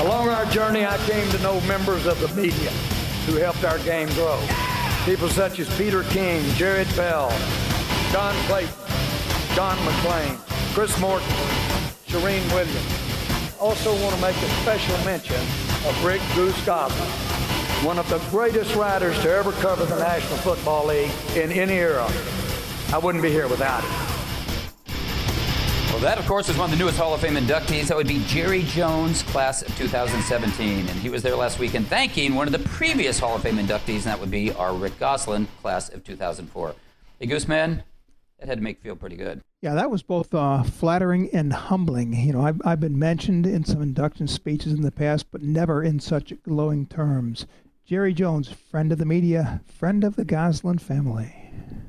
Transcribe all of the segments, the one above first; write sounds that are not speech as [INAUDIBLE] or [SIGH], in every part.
Along our journey, I came to know members of the media who helped our game grow. People such as Peter King, Jarrett Bell, John Clayton, John McClain, Chris Morton, Charean Williams. Also want to make a special mention of Rick Goose Gosselin, one of the greatest writers to ever cover the National Football League in any era. I wouldn't be here without him. That, of course, is one of the newest Hall of Fame inductees. That would be Jerry Jones, class of 2017. And he was there last weekend thanking one of the previous Hall of Fame inductees, and that would be our Rick Gosselin, class of 2004. Hey, Gooseman, that had to make you feel pretty good. Yeah, that was both uh, flattering and humbling. You know, I've, I've been mentioned in some induction speeches in the past, but never in such glowing terms. Jerry Jones, friend of the media, friend of the Gosselin family.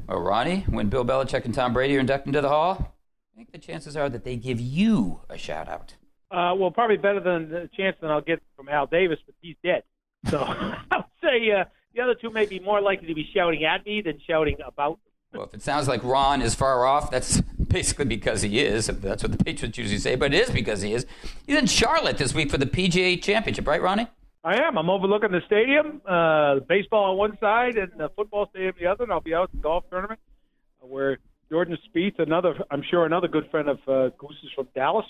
Oh, Ronnie, when Bill Belichick and Tom Brady are inducted into the Hall, I think the chances are that they give you a shout out. Uh, well, probably better than the chance than I'll get from Al Davis, but he's dead. So [LAUGHS] I would say uh, the other two may be more likely to be shouting at me than shouting about. Well, if it sounds like Ron is far off, that's basically because he is. That's what the Patriots usually say, but it is because he is. He's in Charlotte this week for the PGA Championship, right, Ronnie? I am. I'm overlooking the stadium, uh, baseball on one side and the football stadium the other, and I'll be out at the golf tournament where Jordan Spieth, another, I'm sure another good friend of uh, Goose's from Dallas,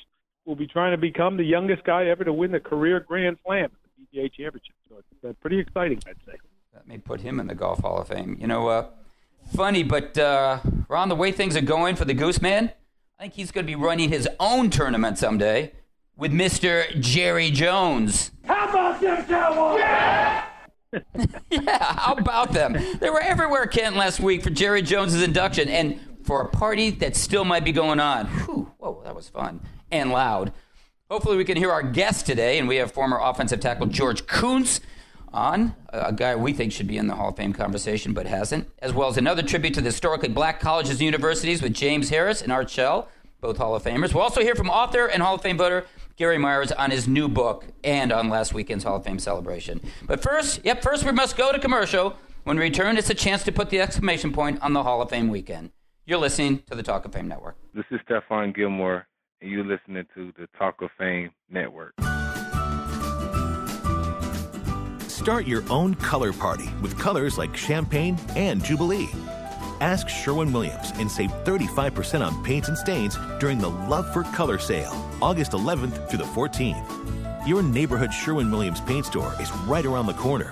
will be trying to become the youngest guy ever to win the career Grand Slam at the PGA Championship. So it's uh, pretty exciting, I'd say. That may put him in the Golf Hall of Fame. You know, uh, funny, but uh, Ron, the way things are going for the Goose Man, I think he's going to be running his own tournament someday with Mr. Jerry Jones. How about them Cowboys? Yeah! [LAUGHS] yeah, how about them? They were everywhere, Kent, last week for Jerry Jones's induction, and for a party that still might be going on. Whew, whoa, that was fun and loud. Hopefully, we can hear our guest today, and we have former offensive tackle George Kunz on, a guy we think should be in the Hall of Fame conversation but hasn't, as well as another tribute to the historically black colleges and universities with James Harris and Art Shell, both Hall of Famers. We'll also hear from author and Hall of Fame voter Gary Myers on his new book and on last weekend's Hall of Fame celebration. But first, yep, first we must go to commercial. When we return, it's a chance to put the exclamation point on the Hall of Fame weekend. You're listening to the Talk of Fame Network. This is Stephon Gilmore, and you're listening to the Talk of Fame Network. Start your own color party with colors like champagne and jubilee. Ask Sherwin Williams and save 35% on paints and stains during the Love for Color sale, August 11th through the 14th. Your neighborhood Sherwin Williams paint store is right around the corner.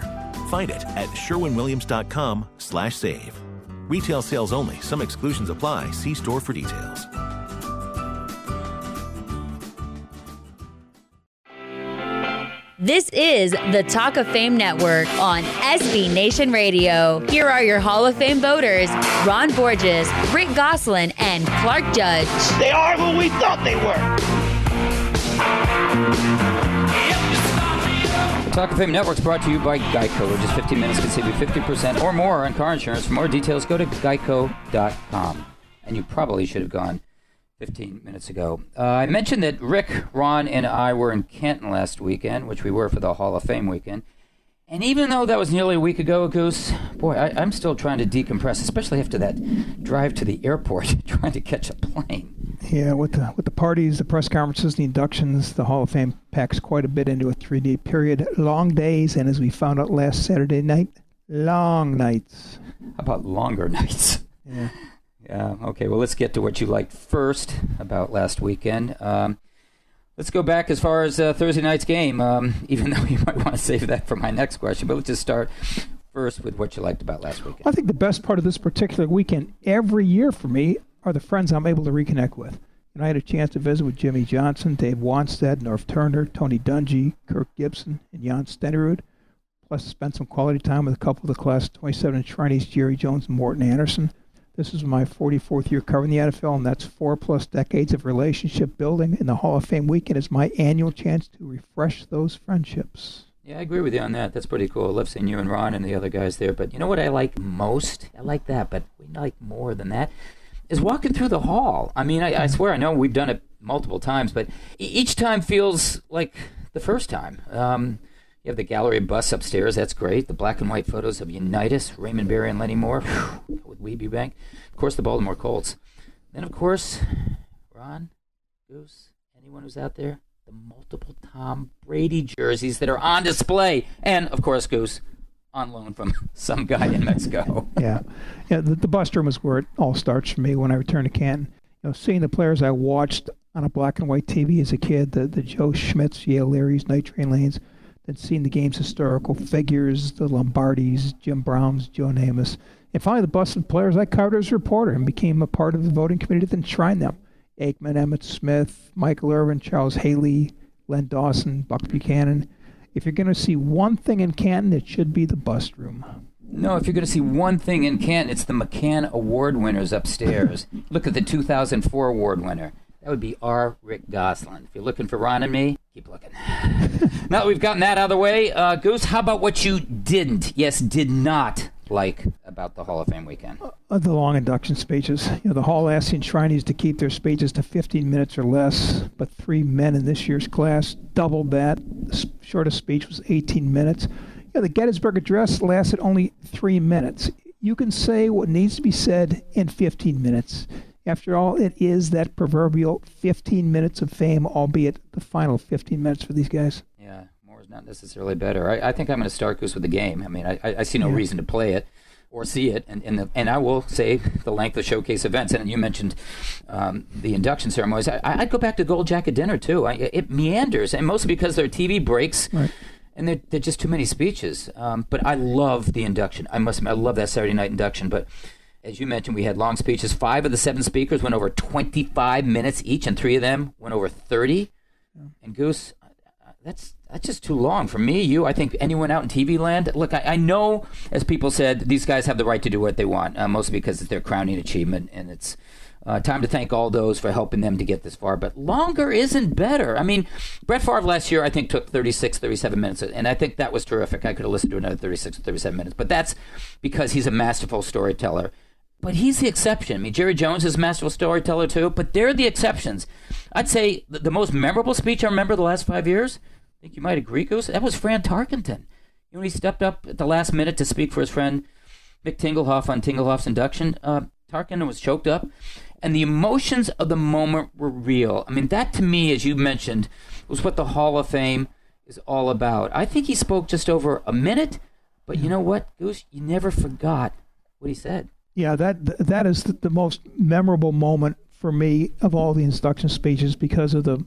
Find it at sherwinwilliams.com/save. Retail sales only. Some exclusions apply. See store for details. This is the Talk of Fame Network on SB Nation Radio. Here are your Hall of Fame voters Ron Borges, Rick Gosselin, and Clark Judge. They are who we thought they were. Talk of Fame Network is brought to you by Geico, where just 15 minutes can save you 50% or more on car insurance. For more details, go to geico.com. And you probably should have gone 15 minutes ago. Uh, I mentioned that Rick, Ron, and I were in Canton last weekend, which we were for the Hall of Fame weekend. And even though that was nearly a week ago, Goose, boy, I, am still trying to decompress, especially after that drive to the airport [LAUGHS] trying to catch a plane. Yeah, with the with the parties, the press conferences, the inductions, the Hall of Fame packs quite a bit into a three-day period. Long days, and as we found out last Saturday night, long nights. How about longer [LAUGHS] nights? Yeah. Yeah. Okay. Well, let's get to what you liked first about last weekend. Um, let's go back as far as uh, Thursday night's game. Um, [LAUGHS] even though you might want to save that for my next question, but let's just start first with what you liked about last weekend. I think the best part of this particular weekend every year for me are the friends I'm able to reconnect with. And I had a chance to visit with Jimmy Johnson, Dave Wannstedt, Norv Turner, Tony Dungy, Kirk Gibson, and Jan Stenerud. Plus, spent some quality time with a couple of the class 27 trainees, Jerry Jones and Morten Andersen. This is my 44th year covering the NFL, and that's four plus decades of relationship building. And the Hall of Fame weekend is my annual chance to refresh those friendships. Yeah, I agree with you on that. That's pretty cool. I love seeing you and Ron and the other guys there. But you know what I like most? I like that, but we like more than that. Is walking through the hall. I mean, I, I swear, I know we've done it multiple times, but each time feels like the first time. Um, have the gallery bus upstairs. That's great. The black and white photos of Unitas, Raymond Berry, and Lenny Moore whew, with Weeb Ewbank. Of course, the Baltimore Colts. Then, of course, Ron, Goose, anyone who's out there, the multiple Tom Brady jerseys that are on display. And, of course, Goose, on loan from [LAUGHS] some guy in Mexico. [LAUGHS] yeah, yeah. The, the bus room is where it all starts for me when I return to Canton. You know, seeing the players I watched on a black and white TV as a kid, the the Joe Schmidts, Yale Larys, Night Train Lanes, then seeing the game's historical figures, the Lombardis, Jim Browns, Joe Namath, and finally the busted players I covered as a reporter and became a part of the voting committee that enshrined them. Aikman, Emmitt Smith, Michael Irvin, Charles Haley, Len Dawson, Buck Buchanan. If you're going to see one thing in Canton, it should be the bust room. No, if you're going to see one thing in Canton, it's the McCann Award winners upstairs. [LAUGHS] Look at the 2004 award winner. That would be R. Rick Gosselin. If you're looking for Ron and me, keep looking. [LAUGHS] now that we've gotten that out of the way, uh, Goose, how about what you didn't, yes, did not like about the Hall of Fame weekend? Uh, the long induction speeches. You know, the Hall asked enshrinees to keep their speeches to 15 minutes or less, but three men in this year's class doubled that. The shortest speech was 18 minutes. You know, the Gettysburg Address lasted only three minutes. You can say what needs to be said in 15 minutes. After all, it is that proverbial 15 minutes of fame, albeit the final 15 minutes for these guys. Yeah, more is not necessarily better. I, I think I'm going to start Goose with the game. I mean, I, I see no Yeah. reason to play it or see it, and and, the, and I will say the length of showcase events. And you mentioned um, the induction ceremonies. I, I'd go back to Gold Jacket Dinner too. I, it meanders, and mostly because there are TV breaks. Right. And there, there are just too many speeches. Um, but I love the induction. I must I love that Saturday night induction. But as you mentioned, we had long speeches. Five of the seven speakers went over 25 minutes each, and three of them went over 30. And Goose, uh, that's that's just too long for me. You, I think anyone out in TV land. Look, I, I know, as people said, these guys have the right to do what they want, uh, mostly because it's their crowning achievement, and it's uh, time to thank all those for helping them to get this far. But longer isn't better. I mean, Brett Favre last year, I think, took 36, 37 minutes, and I think that was terrific. I could have listened to another 36 or 37 minutes, but that's because he's a masterful storyteller. But he's the exception. I mean, Jerry Jones is a masterful storyteller too, but they're the exceptions. I'd say the, the most memorable speech I remember the last five years, I think you might agree, Goose, that was Fran Tarkenton. You know, he stepped up at the last minute to speak for his friend Mick Tingelhoff on Tingelhoff's induction. Uh, Tarkenton was choked up, and the emotions of the moment were real. I mean, that to me, as you mentioned, was what the Hall of Fame is all about. I think he spoke just over a minute, but you know what, Goose? You never forgot what he said. Yeah, that that is the, most memorable moment for me of all the induction speeches because of the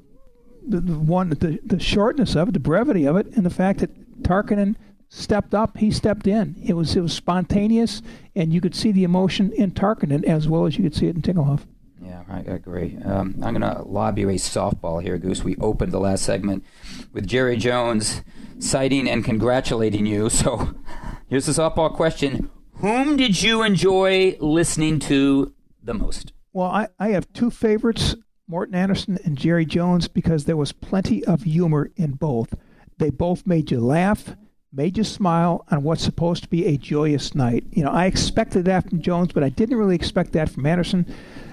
the, the one the, the shortness of it, the brevity of it, and the fact that Tarkenton stepped up, he stepped in. It was it was spontaneous, and you could see the emotion in Tarkenton as well as you could see it in Tingelhoff. Yeah, I agree. Um, I'm going to lob you a softball here, Goose. We opened the last segment with Jerry Jones citing and congratulating you. [LAUGHS] So here's the softball question Whom did you enjoy listening to the most? Well, I, I have two favorites, Morten Andersen and Jerry Jones, because there was plenty of humor in both. They both made you laugh, made you smile on what's supposed to be a joyous night. You know, I expected that from Jones, but I didn't really expect that from Anderson.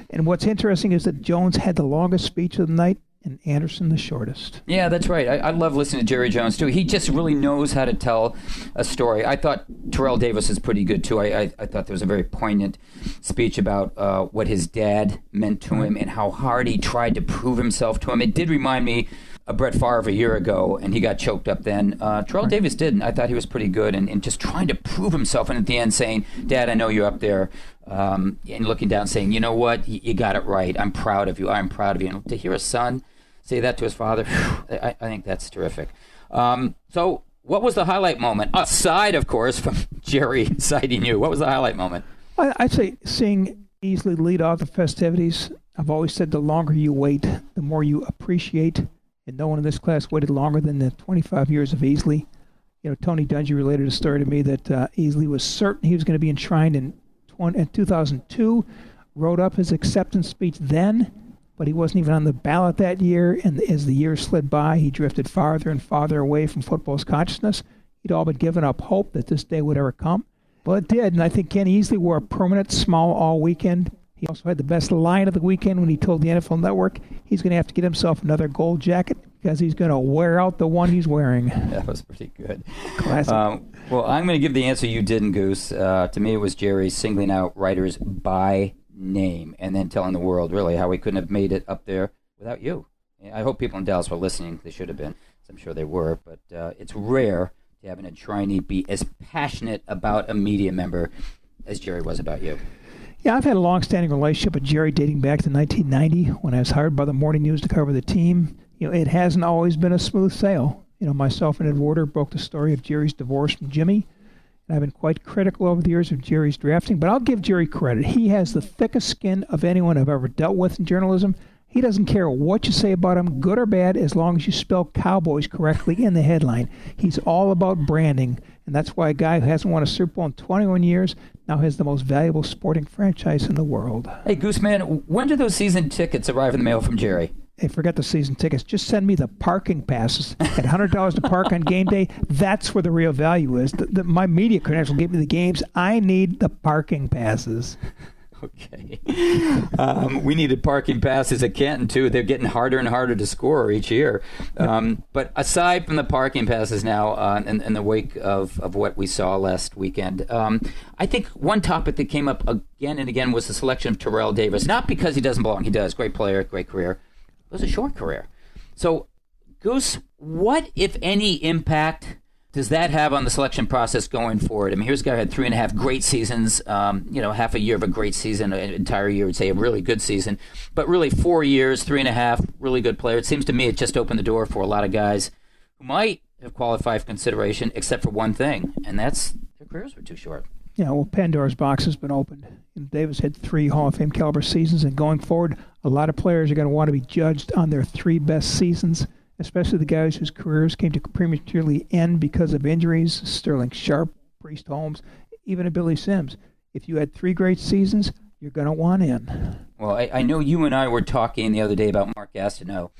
And what's interesting is that Jones had the longest speech of the night and Andersen the shortest. Yeah, that's right. I, I love listening to Jerry Jones too. He just really knows how to tell a story. I thought Terrell Davis is pretty good too. I, I, I thought there was a very poignant speech about uh, what his dad meant to him and how hard he tried to prove himself to him. It did remind me of Brett Favre a year ago, and he got choked up then. Uh, Terrell Davis didn't. I thought he was pretty good and, and just trying to prove himself. And at the end, saying, "Dad, I know you're up there," um, and looking down, saying, "You know what? You, you got it right. I'm proud of you. I'm proud of you." And to hear a son say that to his father, I, I think that's terrific. Um, so, what was the highlight moment? Aside, of course, from [LAUGHS] Jerry citing you, what was the highlight moment? I, I'd say seeing Easley lead off the festivities. I've always said the longer you wait, the more you appreciate. And no one in this class waited longer than the 25 years of Easley. You know, Tony Dungy related a story to me that uh, Easley was certain he was going to be enshrined in in 2002, wrote up his acceptance speech then, but he wasn't even on the ballot that year. And as the years slid by, he drifted farther and farther away from football's consciousness. He'd all but given up hope that this day would ever come. Well, it did, and I think Ken Easley wore a permanent small all weekend. He also had the best line of the weekend when he told the NFL Network he's going to have to get himself another gold jacket because he's going to wear out the one he's wearing. [LAUGHS] That was pretty good. Classic. Um, well, I'm going to give the answer you didn't, Goose. Uh, to me, it was Jerry singling out writers by name and then telling the world really how we couldn't have made it up there without you. I hope people in Dallas were listening. They should have been. I'm sure they were. But uh, it's rare to have an attorney be as passionate about a media member as Jerry was about you. Yeah, I've had a long-standing relationship with Jerry dating back to 1990 when I was hired by the Morning News to cover the team. You know, it hasn't always been a smooth sail. You know, myself and Ed Werder broke the story of Jerry's divorce from Jimmy. And I've been quite critical over the years of Jerry's drafting, but I'll give Jerry credit. He has the thickest skin of anyone I've ever dealt with in journalism. He doesn't care what you say about him, good or bad, as long as you spell Cowboys correctly in the headline. He's all about branding, and that's why a guy who hasn't won a Super Bowl in 21 years now has the most valuable sporting franchise in the world. Hey, Gooseman, when do those season tickets arrive in the mail from Jerry? Hey, forget the season tickets. Just send me the parking passes at $100 to park on game day. That's where the real value is. The, the, my media credential gave me the games. I need the parking passes. [LAUGHS] Okay. Um, we needed parking passes at Canton too. They're getting harder and harder to score each year. Um, but aside from the parking passes now, uh, in, in, the wake of, of what we saw last weekend, um, I think one topic that came up again and again was the selection of Terrell Davis. Not because he doesn't belong. He does. Great player, great career. It was a short career. So, Goose, what, if any, impact does that have on the selection process going forward? I mean, here's a guy who had three and a half great seasons, um, you know, half a year of a great season, an entire year would say a really good season, but really four years, three and a half, really good player. It seems to me it just opened the door for a lot of guys who might have qualified for consideration, except for one thing, and that's their careers were too short. Yeah, well, Pandora's box has been opened. And Davis had three Hall of Fame caliber seasons, and going forward, a lot of players are going to want to be judged on their three best seasons especially the guys whose careers came to prematurely end because of injuries Sterling Sharpe, Priest Holmes, even a Billy Sims. If you had three great seasons, you're going to want in. Well, I, I, know you and I were talking the other day about Mark Gastineau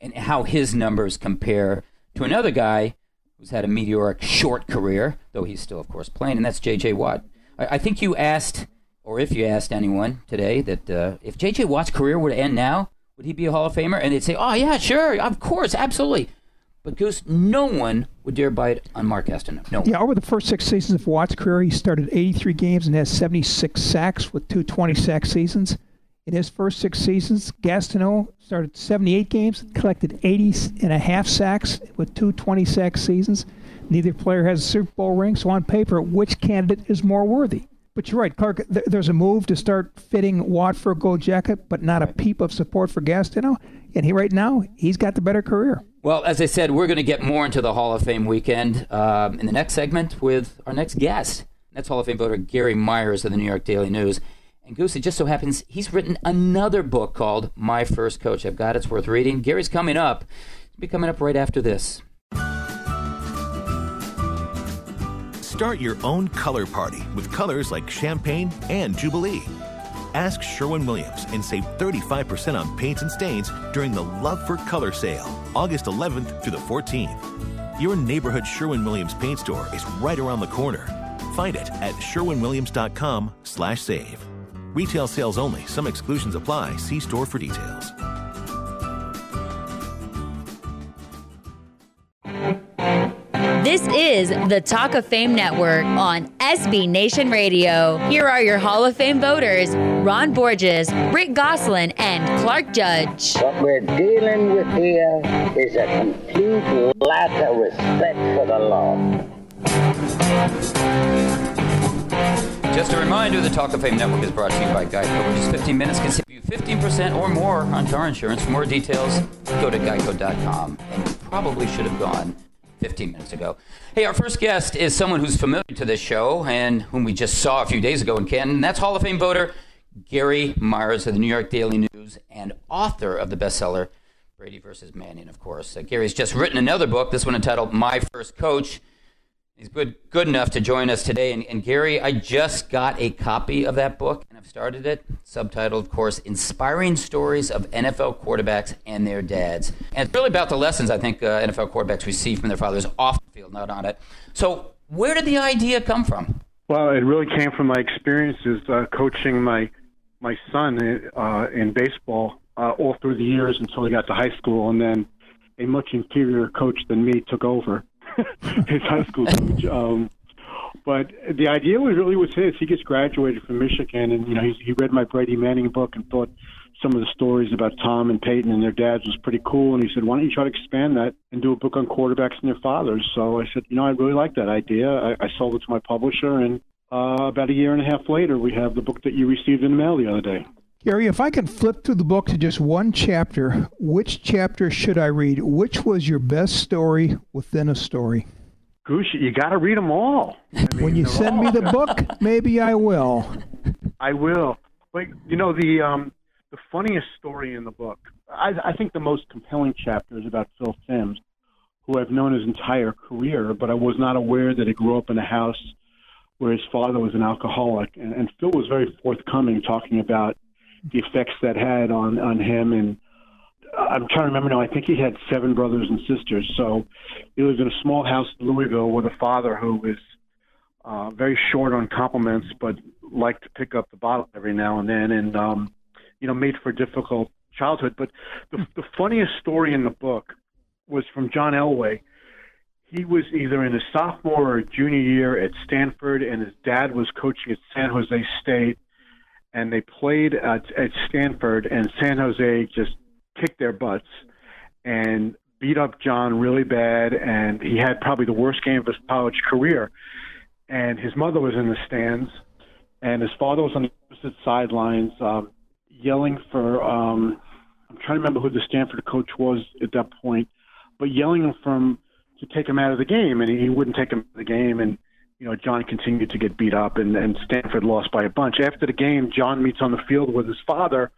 and how his numbers compare to another guy who's had a meteoric short career, though he's still, of course, playing, and that's J.J. Watt. I, I think you asked, or if you asked anyone today, that uh, if J.J. Watt's career were to end now, would he be a Hall of Famer? And they'd say, oh, yeah, sure, of course, absolutely. But Goose, no one would dare bite on Mark Gastineau. No. Yeah, over the first six seasons of Watt's career, he started 83 games and has 76 sacks with two 20 sack seasons. In his first six seasons, Gastineau started 78 games, collected 80 and a half sacks with two 20 sack seasons. Neither player has a Super Bowl ring, so on paper, which candidate is more worthy? But you're right, Clark. Th- there's a move to start fitting Watt for a gold jacket, but not a peep of support for Gastineau. And he right now he's got the better career. Well, as I said, we're going to get more into the Hall of Fame weekend um, in the next segment with our next guest. That's Hall of Fame voter Gary Myers of the New York Daily News. And Goose, it just so happens he's written another book called My First Coach. I've got. It's worth reading. Gary's coming up. He'll be coming up right after this. Start your own color party with colors like Champagne and Jubilee. Ask Sherwin Williams and save 35% on paints and stains during the Love for Color sale, August 11th through the 14th. Your neighborhood Sherwin Williams paint store is right around the corner. Find it at sherwinwilliams.com/save. Retail sales only. Some exclusions apply. See store for details. This is the Talk of Fame Network on SB Nation Radio. Here are your Hall of Fame voters Ron Borges, Rick Gosselin, and Clark Judge. What we're dealing with here is a complete lack of respect for the law. Just a reminder, the Talk of Fame Network is brought to you by Geico, is 15 minutes can save you 15% or more on car insurance. For more details, go to geico.com. And you probably should have gone 15 minutes ago. Hey, our first guest is someone who's familiar to this show and whom we just saw a few days ago in Canton. That's Hall of Fame voter Gary Myers of the New York Daily News and author of the bestseller Brady versus Manning, of course. Uh, Gary's just written another book, this one entitled My First Coach. He's good, good enough to join us today. And, and, Gary, I just got a copy of that book, and I've started it, subtitled, of course, Inspiring Stories of NFL Quarterbacks and Their Dads. And it's really about the lessons I think uh, NFL quarterbacks receive from their fathers off the field, not on it. So, where did the idea come from? Well, it really came from my experiences uh, coaching my my son uh, in baseball uh, all through the years until he got to high school, and then a much inferior coach than me took over [LAUGHS] his high school coach. Um, but the idea was really was his. He just graduated from Michigan, and you know he, he read my Brady Manning book and thought some of the stories about Tom and Peyton and their dads was pretty cool. And he said, "Why don't you try to expand that and do a book on quarterbacks and their fathers?" So I said, "You know, I really like that idea." I, I sold it to my publisher, and uh, about a year and a half later, we have the book that you received in the mail the other day. Gary, if I could flip through the book to just one chapter, which chapter should I read? Which was your best story within a story? Goose, you got to read them all. I mean, when you send all... me the book, maybe I will. I will. But you know the um, the funniest story in the book. I, I think the most compelling chapter is about Phil Simms, who I've known his entire career, but I was not aware that he grew up in a house where his father was an alcoholic, and, and Phil was very forthcoming, talking about the effects that had on on him and I'm trying to remember now. I think he had seven brothers and sisters. So he lived in a small house in Louisville with a father who was uh, very short on compliments, but liked to pick up the bottle every now and then, and um, you know, made for a difficult childhood. But the, the funniest story in the book was from John Elway. He was either in his sophomore or junior year at Stanford, and his dad was coaching at San Jose State and they played at, at Stanford, and San Jose just kicked their butts and beat up John really bad, and he had probably the worst game of his college career. And his mother was in the stands, and his father was on the opposite sidelines, um, yelling for. Um, I'm trying to remember who the Stanford coach was at that point, but yelling for him to take him out of the game, and he wouldn't take him out of the game, and you know, John continued to get beat up, and, and Stanford lost by a bunch. After the game, John meets on the field with his father,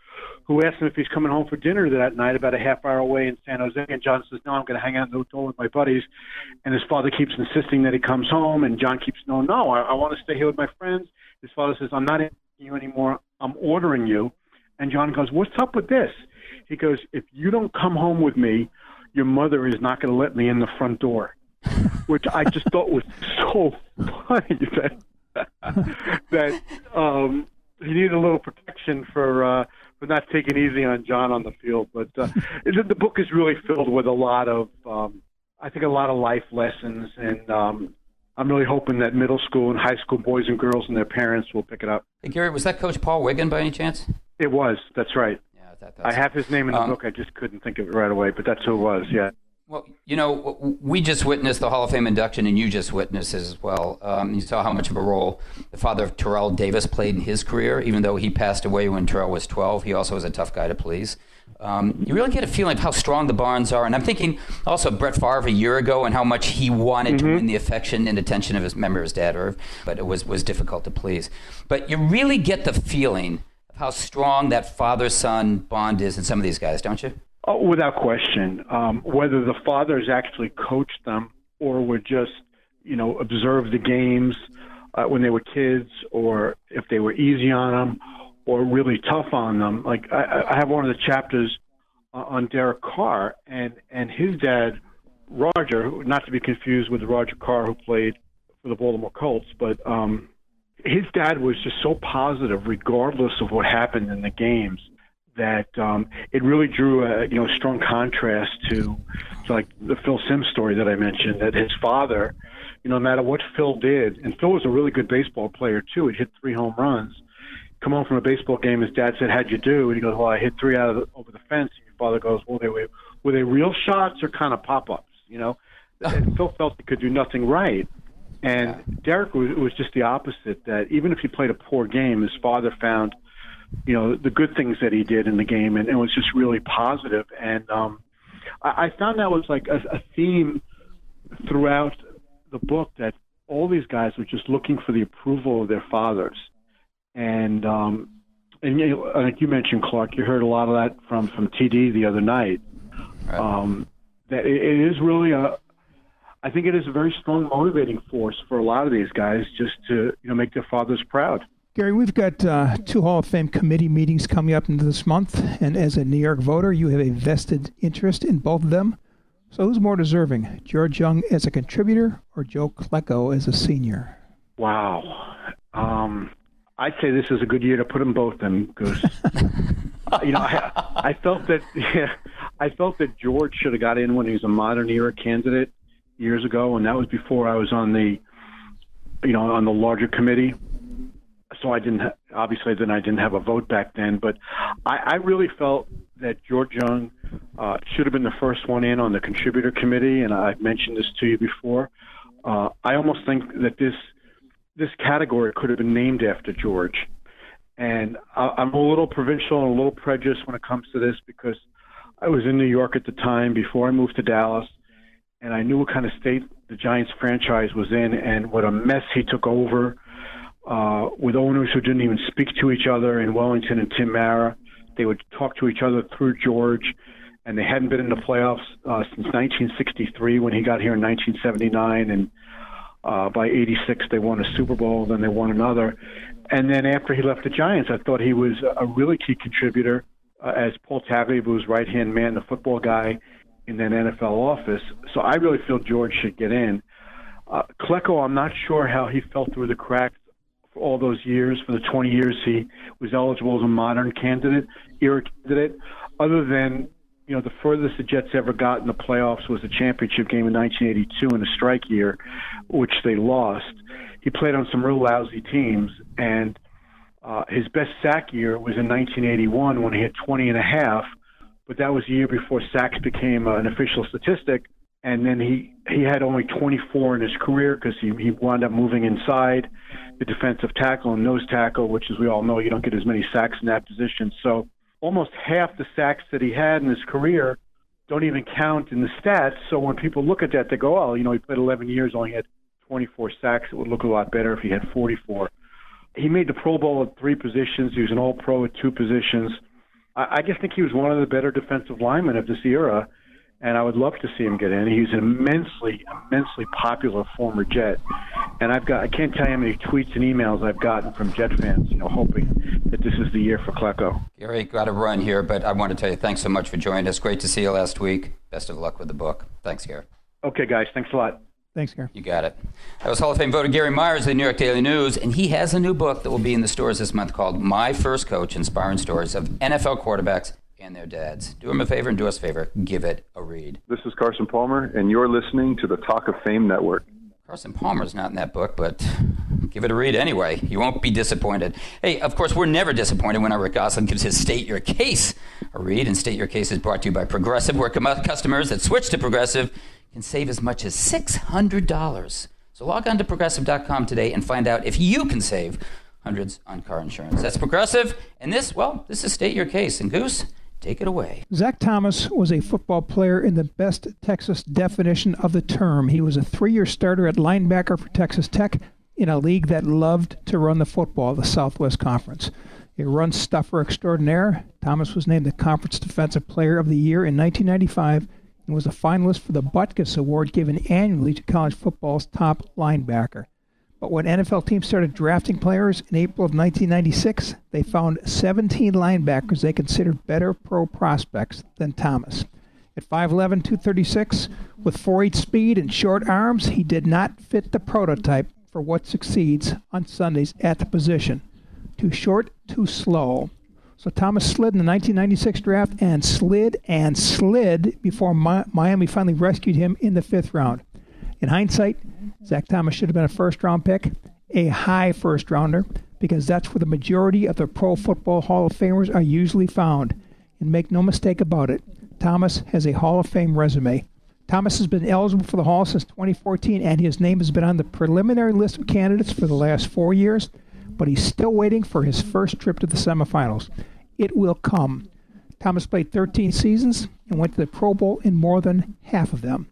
who asks him if he's coming home for dinner that night, about a half hour away in San Jose. And John says, "No, I'm going to hang out in the hotel with my buddies." And his father keeps insisting that he comes home, and John keeps, "No, no, I, I want to stay here with my friends." His father says, "I'm not asking you anymore. I'm ordering you." And John goes, "What's up with this?" He goes, "If you don't come home with me, your mother is not going to let me in the front door." Which I just thought was so funny that that um, he needed a little protection for uh, for not taking easy on John on the field. But uh, the book is really filled with a lot of um, I think a lot of life lessons, and um, I'm really hoping that middle school and high school boys and girls and their parents will pick it up. Hey Gary, was that Coach Paul Wiggin by any chance? It was. That's right. Yeah, that, I have his name in the um, book. I just couldn't think of it right away, but that's who it was. Yeah. Well, you know, we just witnessed the Hall of Fame induction, and you just witnessed it as well. Um, you saw how much of a role the father of Terrell Davis played in his career, even though he passed away when Terrell was 12. He also was a tough guy to please. Um, you really get a feeling of how strong the Barnes are. And I'm thinking also Brett Favre a year ago and how much he wanted mm-hmm. to win the affection and attention of his member, his dad, Irv, but it was, was difficult to please. But you really get the feeling of how strong that father son bond is in some of these guys, don't you? Oh, without question. Um, whether the fathers actually coached them or would just, you know, observe the games uh, when they were kids, or if they were easy on them or really tough on them. Like I, I have one of the chapters uh, on Derek Carr and and his dad, Roger, not to be confused with Roger Carr who played for the Baltimore Colts, but um, his dad was just so positive, regardless of what happened in the games that um, it really drew a you know strong contrast to, to like the Phil Simms story that I mentioned. That his father, you know, no matter what Phil did, and Phil was a really good baseball player too. He hit three home runs. Come home from a baseball game, his dad said, "How'd you do?" And he goes, "Well, I hit three out of the, over the fence." And your father goes, "Well, they were were they real shots or kind of pop ups?" You know, [LAUGHS] and Phil felt he could do nothing right. And Derek was, was just the opposite. That even if he played a poor game, his father found you know the good things that he did in the game, and it was just really positive. And um, I, I found that was like a, a theme throughout the book that all these guys were just looking for the approval of their fathers, and um, and you know, like you mentioned, Clark, you heard a lot of that from from TD the other night. Right. Um, that it, it is really a I think it is a very strong motivating force for a lot of these guys just to you know make their fathers proud. Gary, we've got uh, two Hall of Fame committee meetings coming up into this month, and as a New York voter, you have a vested interest in both of them. So, who's more deserving, George Young as a contributor or Joe Klecko as a senior? Wow. Um, I'd say this is a good year to put them both in, because, [LAUGHS] you know, I, I felt that [LAUGHS] yeah, I felt that George should have got in when he was a modern era candidate years ago, and that was before I was on the, you know, on the larger committee so I didn't obviously then I didn't have a vote back then, but I, I really felt that George Young uh, should have been the first one in on the contributor committee, and I've mentioned this to you before. Uh, I almost think that this this category could have been named after George, and I, I'm a little provincial and a little prejudiced when it comes to this because I was in New York at the time before I moved to Dallas, and I knew what kind of state the Giants franchise was in and what a mess he took over uh, with owners who didn't even speak to each other in Wellington and Tim Mara. They would talk to each other through George, and they hadn't been in the playoffs uh, since 1963 when he got here in 1979, and uh, by 86 they won a Super Bowl, then they won another. And then after he left the Giants, I thought he was a really key contributor uh, as Paul Tagliabue's right-hand man, the football guy in that NFL office. So I really feel George should get in. Uh, Klecko, I'm not sure how he fell through the cracks all those years, for the 20 years he was eligible as a modern candidate, era candidate, other than you know the furthest the Jets ever got in the playoffs was the championship game in 1982 in a strike year, which they lost. He played on some real lousy teams, and uh, his best sack year was in 1981 when he had 20 and a half. But that was a year before sacks became uh, an official statistic, and then he he had only 24 in his career because he he wound up moving inside the defensive tackle and nose tackle, which, as we all know, you don't get as many sacks in that position. So almost half the sacks that he had in his career don't even count in the stats. So when people look at that, they go, "Oh, you know, he played 11 years, only had 24 sacks. It would look a lot better if he had 44." He made the Pro Bowl at three positions. He was an All-Pro at two positions. I, I just think he was one of the better defensive linemen of this era and I would love to see him get in. He's an immensely, immensely popular former Jet, and I've got I can't tell you how many tweets and emails I've gotten from Jet fans, you know, hoping that this is the year for Klecko. Gary, got to run here, but I want to tell you thanks so much for joining us. Great to see you last week. Best of luck with the book. Thanks, Gary. Okay, guys, thanks a lot. Thanks, Gary. You got it. That was Hall of Fame voter Gary Myers of the New York Daily News, and he has a new book that will be in the stores this month called My First Coach Inspiring Stories of NFL Quarterbacks and their dads. Do them a favor and do us a favor. Give it a read. This is Carson Palmer, and you're listening to the Talk of Fame Network. Carson Palmer's not in that book, but give it a read anyway. You won't be disappointed. Hey, of course, we're never disappointed when our Rick Gosselin gives his State Your Case a read. And State Your Case is brought to you by Progressive, where customers that switch to Progressive can save as much as $600. So log on to progressive.com today and find out if you can save hundreds on car insurance. That's Progressive. And this, well, this is State Your Case. And Goose, Take it away. Zach Thomas was a football player in the best Texas definition of the term. He was a three year starter at linebacker for Texas Tech in a league that loved to run the football, the Southwest Conference. A run stuffer extraordinaire, Thomas was named the Conference Defensive Player of the Year in 1995 and was a finalist for the Butkus Award given annually to college football's top linebacker. But when NFL teams started drafting players in April of 1996, they found 17 linebackers they considered better pro prospects than Thomas. At 5'11, 236, with 4'8 speed and short arms, he did not fit the prototype for what succeeds on Sundays at the position. Too short, too slow. So Thomas slid in the 1996 draft and slid and slid before Miami finally rescued him in the fifth round. In hindsight, Zach Thomas should have been a first round pick, a high first rounder, because that's where the majority of the Pro Football Hall of Famers are usually found. And make no mistake about it, Thomas has a Hall of Fame resume. Thomas has been eligible for the Hall since 2014, and his name has been on the preliminary list of candidates for the last four years, but he's still waiting for his first trip to the semifinals. It will come. Thomas played 13 seasons and went to the Pro Bowl in more than half of them.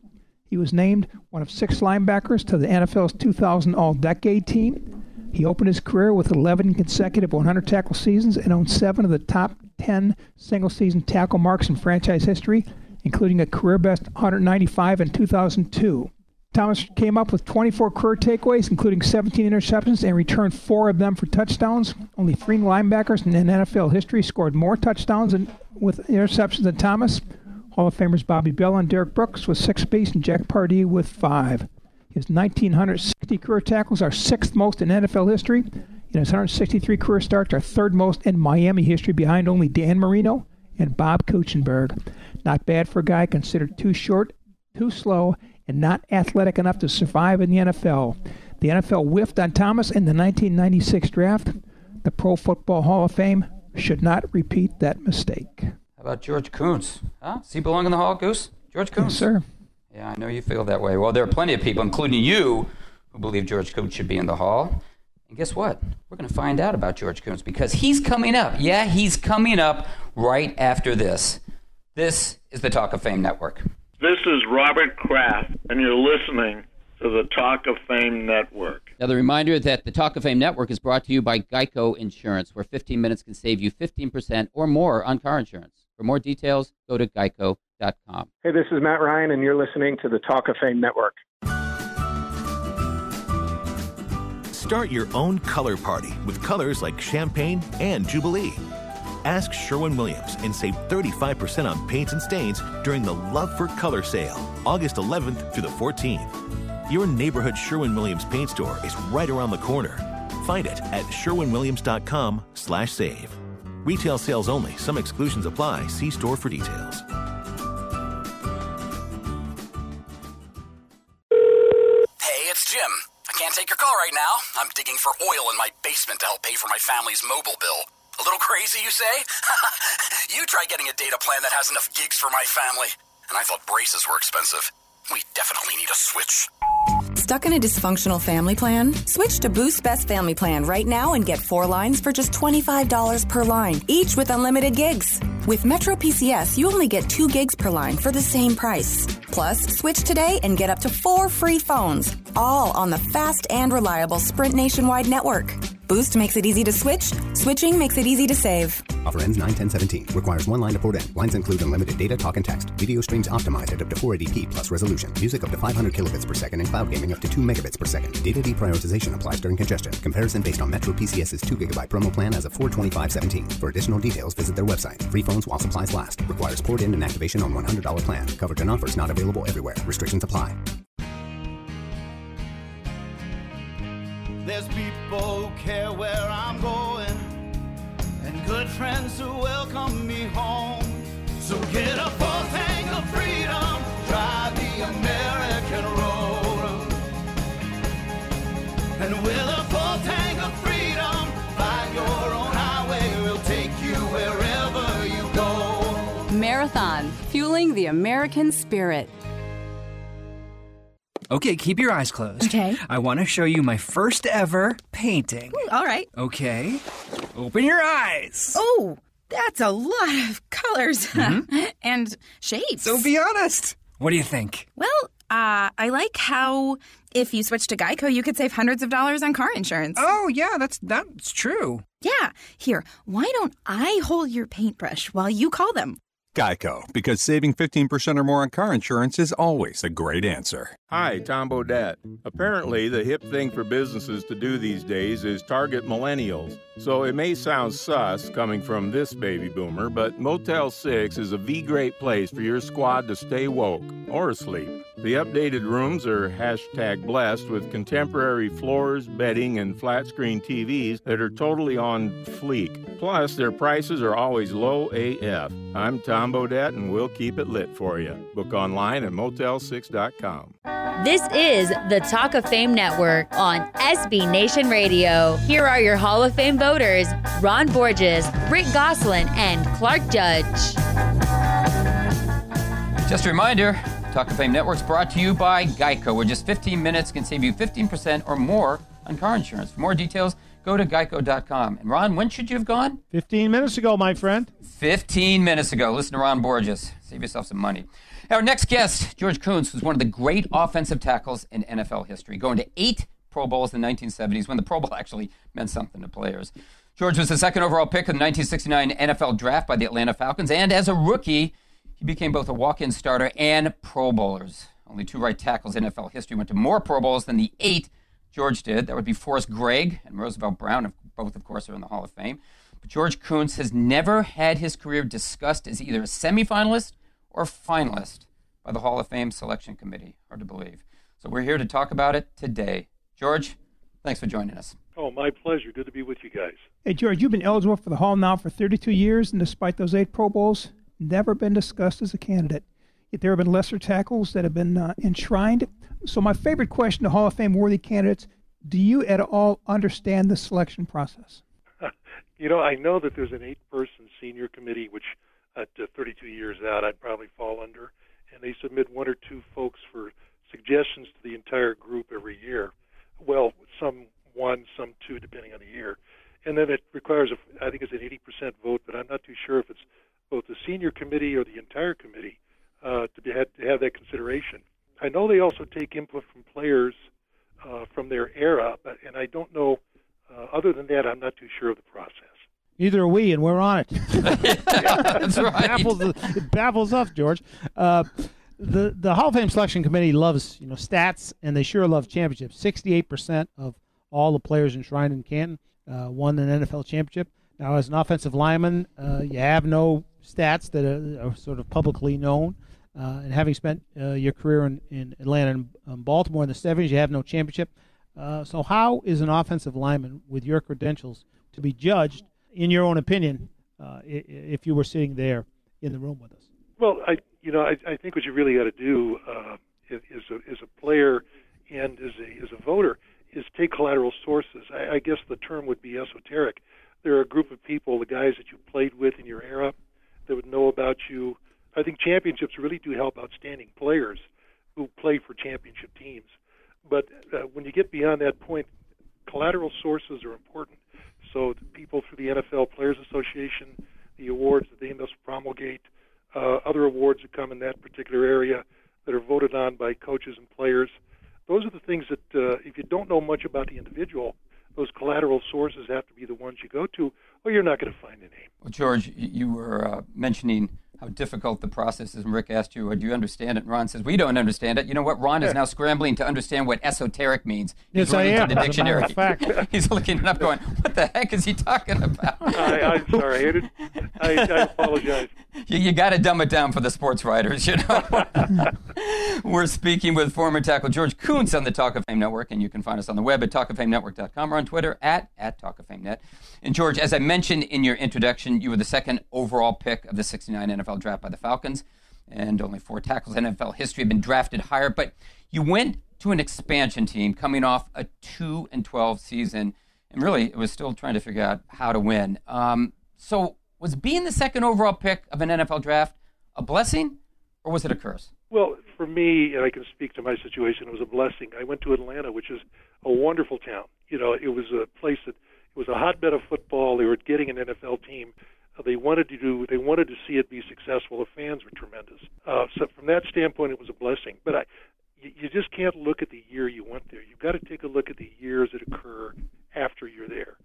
He was named one of six linebackers to the NFL's 2000 All Decade team. He opened his career with 11 consecutive 100 tackle seasons and owned seven of the top 10 single season tackle marks in franchise history, including a career best 195 in 2002. Thomas came up with 24 career takeaways, including 17 interceptions, and returned four of them for touchdowns. Only three linebackers in NFL history scored more touchdowns with interceptions than Thomas. Hall of Famers Bobby Bell and Derrick Brooks with six apiece, and Jack Pardee with five. His 1,960 career tackles are sixth most in NFL history, and his 163 career starts are third most in Miami history, behind only Dan Marino and Bob Kuechenberg. Not bad for a guy considered too short, too slow, and not athletic enough to survive in the NFL. The NFL whiffed on Thomas in the 1996 draft. The Pro Football Hall of Fame should not repeat that mistake. How about George Kunz? Huh? Does he belong in the Hall, Goose? George Kunz? Yes, sir. Yeah, I know you feel that way. Well, there are plenty of people, including you, who believe George Kunz should be in the Hall. And guess what? We're going to find out about George Kunz because he's coming up. Yeah, he's coming up right after this. This is the Talk of Fame Network. This is Robert Kraft, and you're listening to the Talk of Fame Network. Now, the reminder that the Talk of Fame Network is brought to you by Geico Insurance, where 15 minutes can save you 15% or more on car insurance. For more details, go to geico.com. Hey, this is Matt Ryan, and you're listening to the Talk of Fame Network. Start your own color party with colors like Champagne and Jubilee. Ask Sherwin Williams and save 35% on paints and stains during the Love for Color sale, August 11th through the 14th. Your neighborhood Sherwin Williams paint store is right around the corner. Find it at sherwinwilliams.com/save. Retail sales only. Some exclusions apply. See store for details. Hey, it's Jim. I can't take your call right now. I'm digging for oil in my basement to help pay for my family's mobile bill. A little crazy, you say? [LAUGHS] you try getting a data plan that has enough gigs for my family. And I thought braces were expensive. We definitely need a switch. Stuck in a dysfunctional family plan? Switch to Boost Best Family Plan right now and get four lines for just $25 per line, each with unlimited gigs. With Metro PCS, you only get two gigs per line for the same price. Plus, switch today and get up to four free phones, all on the fast and reliable Sprint nationwide network. Boost makes it easy to switch. Switching makes it easy to save. Offer ends 9 10 17. Requires one line to port in. Lines include unlimited data, talk, and text. Video streams optimized at up to 480p plus resolution. Music up to 500 kilobits per second and cloud gaming up to 2 megabits per second. Data deprioritization applies during congestion. Comparison based on Metro PCS's 2 gigabyte promo plan as of 42517. For additional details, visit their website. Free phones while supplies last. Requires port in and activation on $100 plan. Coverage and offers not available everywhere. Restrictions apply. There's people who care where I'm going, and good friends who welcome me home. So get a full tank of freedom, drive the American road. And with a full tank of freedom, find your own highway, we'll take you wherever you go. Marathon, fueling the American spirit. Okay, keep your eyes closed. Okay. I want to show you my first ever painting. Ooh, all right. Okay. Open your eyes. Oh, that's a lot of colors [LAUGHS] and shapes. So be honest. What do you think? Well, uh, I like how if you switch to Geico, you could save hundreds of dollars on car insurance. Oh, yeah, that's that's true. Yeah. Here, why don't I hold your paintbrush while you call them? Geico, because saving 15% or more on car insurance is always a great answer. Hi, Tom Bodett. Apparently, the hip thing for businesses to do these days is target millennials. So it may sound sus coming from this baby boomer, but Motel 6 is a V great place for your squad to stay woke or asleep. The updated rooms are hashtag blessed with contemporary floors, bedding, and flat screen TVs that are totally on fleek. Plus, their prices are always low AF. I'm Tom Bodett, and we'll keep it lit for you. Book online at motel6.com. This is the Talk of Fame Network on SB Nation Radio. Here are your Hall of Fame voters Ron Borges, Rick Gosselin, and Clark Judge. Just a reminder Talk of Fame Network is brought to you by Geico, where just 15 minutes can save you 15% or more on car insurance. For more details, go to geico.com. And Ron, when should you have gone? 15 minutes ago, my friend. 15 minutes ago. Listen to Ron Borges. Save yourself some money. Our next guest, George Kunz, was one of the great offensive tackles in NFL history, going to eight Pro Bowls in the 1970s when the Pro Bowl actually meant something to players. George was the second overall pick of the 1969 NFL draft by the Atlanta Falcons, and as a rookie, he became both a walk in starter and Pro Bowlers. Only two right tackles in NFL history went to more Pro Bowls than the eight George did. That would be Forrest Gregg and Roosevelt Brown. Both, of course, are in the Hall of Fame. But George Kunz has never had his career discussed as either a semifinalist or finalist by the Hall of Fame Selection Committee. Hard to believe. So we're here to talk about it today. George, thanks for joining us. Oh, my pleasure. Good to be with you guys. Hey, George, you've been eligible for the Hall now for 32 years, and despite those eight Pro Bowls, never been discussed as a candidate. Yet there have been lesser tackles that have been uh, enshrined. So, my favorite question to Hall of Fame worthy candidates do you at all understand the selection process? [LAUGHS] you know, I know that there's an eight person senior committee, which at uh, 32 years out, I'd probably fall under, and they submit one or two folks for suggestions to the entire group every year. Well, some one, some two, depending on the year. And then it requires, a, I think it's an 80% vote, but I'm not too sure if it's both the senior committee or the entire committee uh, to, be, to have that consideration. I know they also take input from players uh, from their era, but and I don't know. Uh, other than that, I'm not too sure of the process. Neither are we, and we're on it. [LAUGHS] That's [LAUGHS] right. It baffles, it baffles us, George. Uh, the the Hall of Fame selection committee loves you know stats, and they sure love championships. Sixty-eight percent of all the players enshrined in Canton uh, won an NFL championship. Now, as an offensive lineman, uh, you have no stats that are, are sort of publicly known. Uh, and having spent uh, your career in, in Atlanta and um, Baltimore in the 70s, you have no championship. Uh, so, how is an offensive lineman with your credentials to be judged, in your own opinion, uh, if you were sitting there in the room with us? Well, I, you know, I, I think what you really got to do uh, is, a, is a player and as a, as a voter is take collateral sources. I, I guess the term would be esoteric. There are a group of people, the guys that you played with in your era, that would know about you I think championships really do help outstanding players who play for championship teams. But uh, when you get beyond that point, collateral sources are important. So people through the NFL Players Association, the awards that they must promulgate, uh, other awards that come in that particular area that are voted on by coaches and players. Those are the things that, uh, if you don't know much about the individual, those collateral sources have to be the ones you go to, or you're not going to find a name. Well, George, you were uh, mentioning how difficult the process is. And Rick asked you, do you understand it? And Ron says, we don't understand it. You know what? Ron is now scrambling to understand what esoteric means. He's yes, I am. To the dictionary. [LAUGHS] He's looking it up going, what the heck is he talking about? I, am sorry. I, I, I apologize. You, you got to dumb it down for the sports writers, you know. [LAUGHS] We're speaking with former tackle George Kunz on the Talk of Fame Network, and you can find us on the web at talkoffamenetwork.com or on Twitter at, at Talk of Fame Net. And George, as I mentioned in your introduction, you were the second overall pick of the 69 NFL draft by the Falcons, and only four tackles in NFL history have been drafted higher. But you went to an expansion team coming off a 2 and 12 season, and really it was still trying to figure out how to win. Um, so, was being the second overall pick of an NFL draft a blessing, or was it a curse? Well, for me, and I can speak to my situation, it was a blessing. I went to Atlanta, which is a wonderful town. You know, it was a place that was a hotbed of football. They were getting an NFL team. Uh, they wanted to do. They wanted to see it be successful. The fans were tremendous. Uh, so from that standpoint, it was a blessing. But I, you, you just can't look at the year you went there. You've got to take a look at the years that occur after you're there.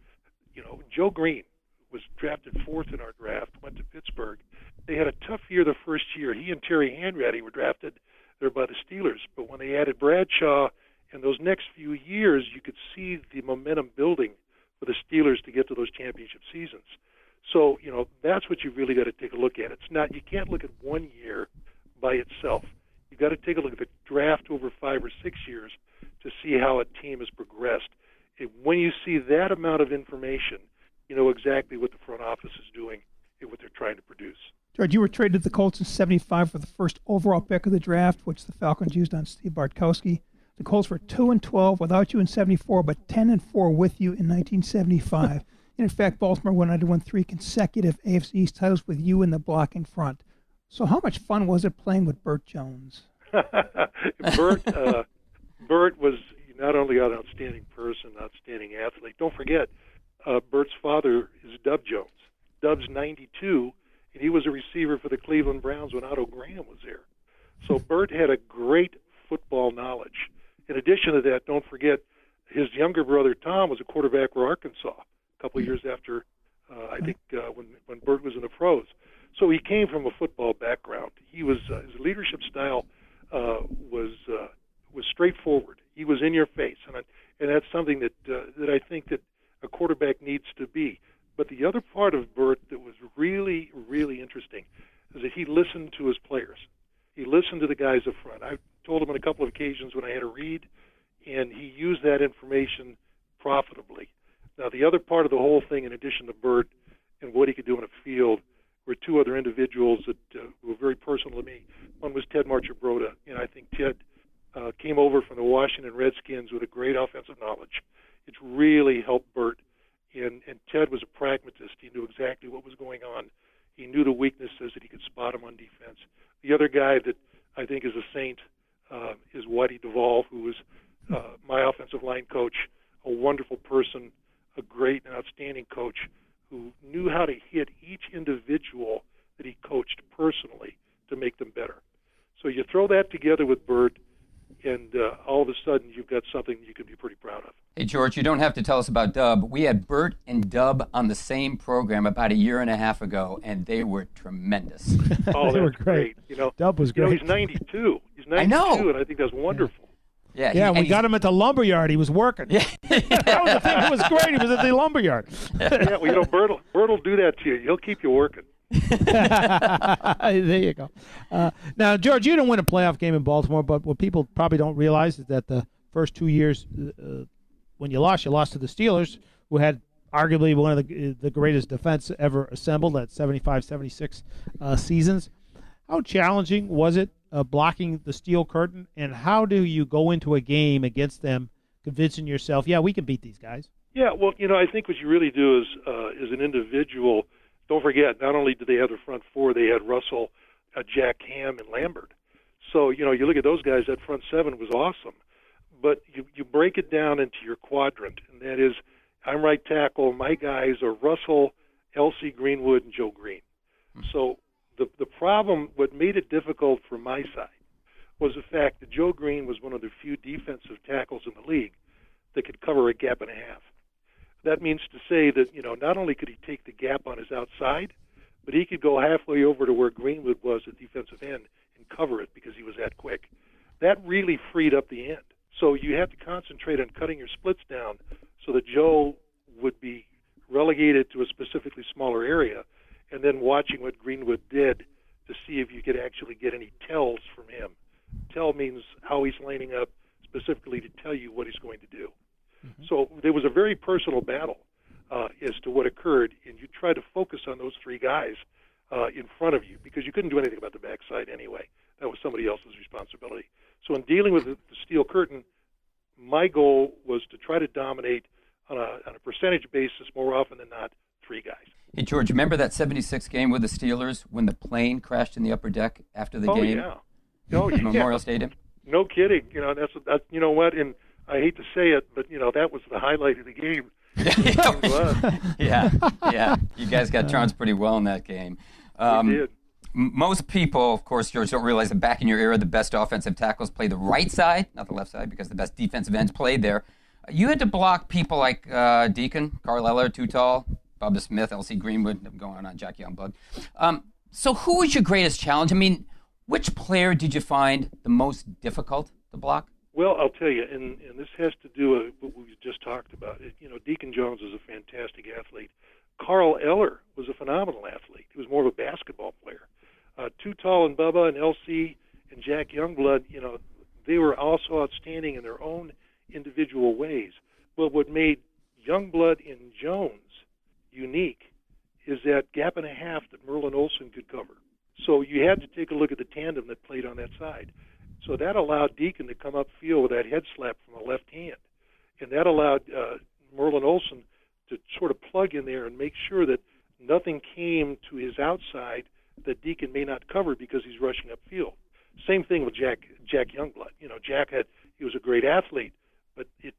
You know, Joe Greene was drafted fourth in our draft. Went to Pittsburgh. They had a tough year the first year. He and Terry Hanratty were drafted there by the Steelers. But when they added Bradshaw in those next few years, you could see the momentum building for the Steelers to get to those championship seasons. So, you know, that's what you really got to take a look at. It's not you can't look at one year by itself. You got to take a look at the draft over 5 or 6 years to see how a team has progressed. And when you see that amount of information, you know exactly what the front office is doing and what they're trying to produce. George, you were traded to the Colts in 75 for the first overall pick of the draft, which the Falcons used on Steve Bartkowski. The Colts were 2 and 12 without you in 74, but 10 and 4 with you in 1975. [LAUGHS] and in fact, Baltimore went on to win three consecutive AFC East titles with you in the block in front. So, how much fun was it playing with Bert Jones? [LAUGHS] Bert, [LAUGHS] uh, Bert was not only an outstanding person, outstanding athlete. Don't forget, uh, Bert's father is Dub Jones. Dub's 92, and he was a receiver for the Cleveland Browns when Otto Graham was there. So Bert had a great football knowledge. In addition to that, don't forget his younger brother Tom was a quarterback for Arkansas a couple of years after uh, I think uh, when when Bert was in the pros. So he came from a football background. He was uh, his leadership style uh, was uh, was straightforward. He was in your face, and I, and that's something that uh, that I think that a quarterback needs to be. But the other part of Bert that was really really interesting is that he listened to his players. He listened to the guys up front. I told him on a couple of occasions when I had a read, and he used that information profitably. Now, the other part of the whole thing, in addition to Bert and what he could do in a field, were two other individuals that uh, were very personal to me. One was Ted Marchibroda, and I think Ted uh, came over from the Washington Redskins with a great offensive knowledge. It's really helped Bert, and and Ted was a pragmatist. He knew exactly what was going on. He knew the weaknesses that he could spot them on defense. The other guy that I think is a saint uh, is Whitey Dovell, who was uh, my offensive line coach, a wonderful person, a great and outstanding coach who knew how to hit each individual that he coached personally to make them better. So you throw that together with Bert, and uh, all of a sudden you've got something you can be pretty proud of. Hey, George, you don't have to tell us about Dub. We had Bert and Dub on the same program about a year and a half ago, and they were tremendous. [LAUGHS] Oh, They were that's great. You know, Dub was You know, great. he's 92. He's 92, I know. and I think that's wonderful. Yeah, Yeah, he- we got him at the lumberyard. He was working. Yeah, [LAUGHS] that was the thing. It was great. He was at the lumberyard. yeah, well, you know, Bert will, Bert will do that to you. He'll keep you working. [LAUGHS] there you go. Uh, now, George, you didn't win a playoff game in Baltimore, but what people probably don't realize is that the first two years, uh, when you lost, you lost to the Steelers, who had arguably one of the the greatest defense ever assembled at 75 76 uh, seasons. How challenging was it uh, blocking the steel curtain, and how do you go into a game against them, convincing yourself, yeah, we can beat these guys? Yeah, well, you know, I think what you really do is, uh, as an individual, don't forget, not only did they have the front four, they had Russell, uh, Jack Ham, and Lambert. So, you know, you look at those guys, that front seven was awesome. But you, you break it down into your quadrant, and that is, I'm right tackle, my guys are Russell, L.C. Greenwood, and Joe Greene. Hmm. So the, the problem, what made it difficult for my side, was the fact that Joe Greene was one of the few defensive tackles in the league that could cover a gap and a half. That means to say that, you know, not only could he take the gap on his outside, but he could go halfway over to where Greenwood was at defensive end and cover it because he was that quick. That really freed up the end. So you had to concentrate on cutting your splits down so that Joe would be relegated to a specifically smaller area and then watching what Greenwood did to see if you could actually get any tells from him. Tell means how he's lining up specifically to tell you what he's going to do. So there was a very personal battle uh, as to what occurred, and you tried to focus on those three guys uh, in front of you because you couldn't do anything about the backside anyway. That was somebody else's responsibility. So in dealing with the, steel curtain, my goal was to try to dominate on a, on a percentage basis more often than not three guys. Hey, George, remember that 76 game with the Steelers when the plane crashed in the upper deck after the oh game? yeah, oh yeah. Memorial Stadium? No kidding. You know that's that. You know what? And I hate to say it, but you know that was the highlight of the game. [LAUGHS] [LAUGHS] Yeah, yeah. You guys got trounced pretty well in that game. Um, we did. Most people, of course, don't realize that back in your era, the best offensive tackles played the right side, not the left side, because the best defensive ends played there. You had to block people like uh, Deacon, Carl Eller, Too Tall, Bubba Smith, L.C. Greenwood, I'm going on Jack Youngblood. Um, so, who was your greatest challenge? I mean, which player did you find the most difficult to block? Well, I'll tell you, and, and this has to do with what we just talked about. It, you know, Deacon Jones is a fantastic athlete. Carl Eller was a phenomenal athlete. He was more of a basketball player. Uh, Too Tall and Bubba and LC and Jack Youngblood, you know, they were also outstanding in their own individual ways. But what made Youngblood and Jones unique is that gap and a half that Merlin Olsen could cover. So you had to take a look at the tandem that played on that side. So that allowed Deacon to come upfield with that head slap from the left hand, and that allowed uh, Merlin Olsen to sort of plug in there and make sure that nothing came to his outside that Deacon may not cover because he's rushing upfield. Same thing with Jack Jack Youngblood. You know, Jack had he was a great athlete, but it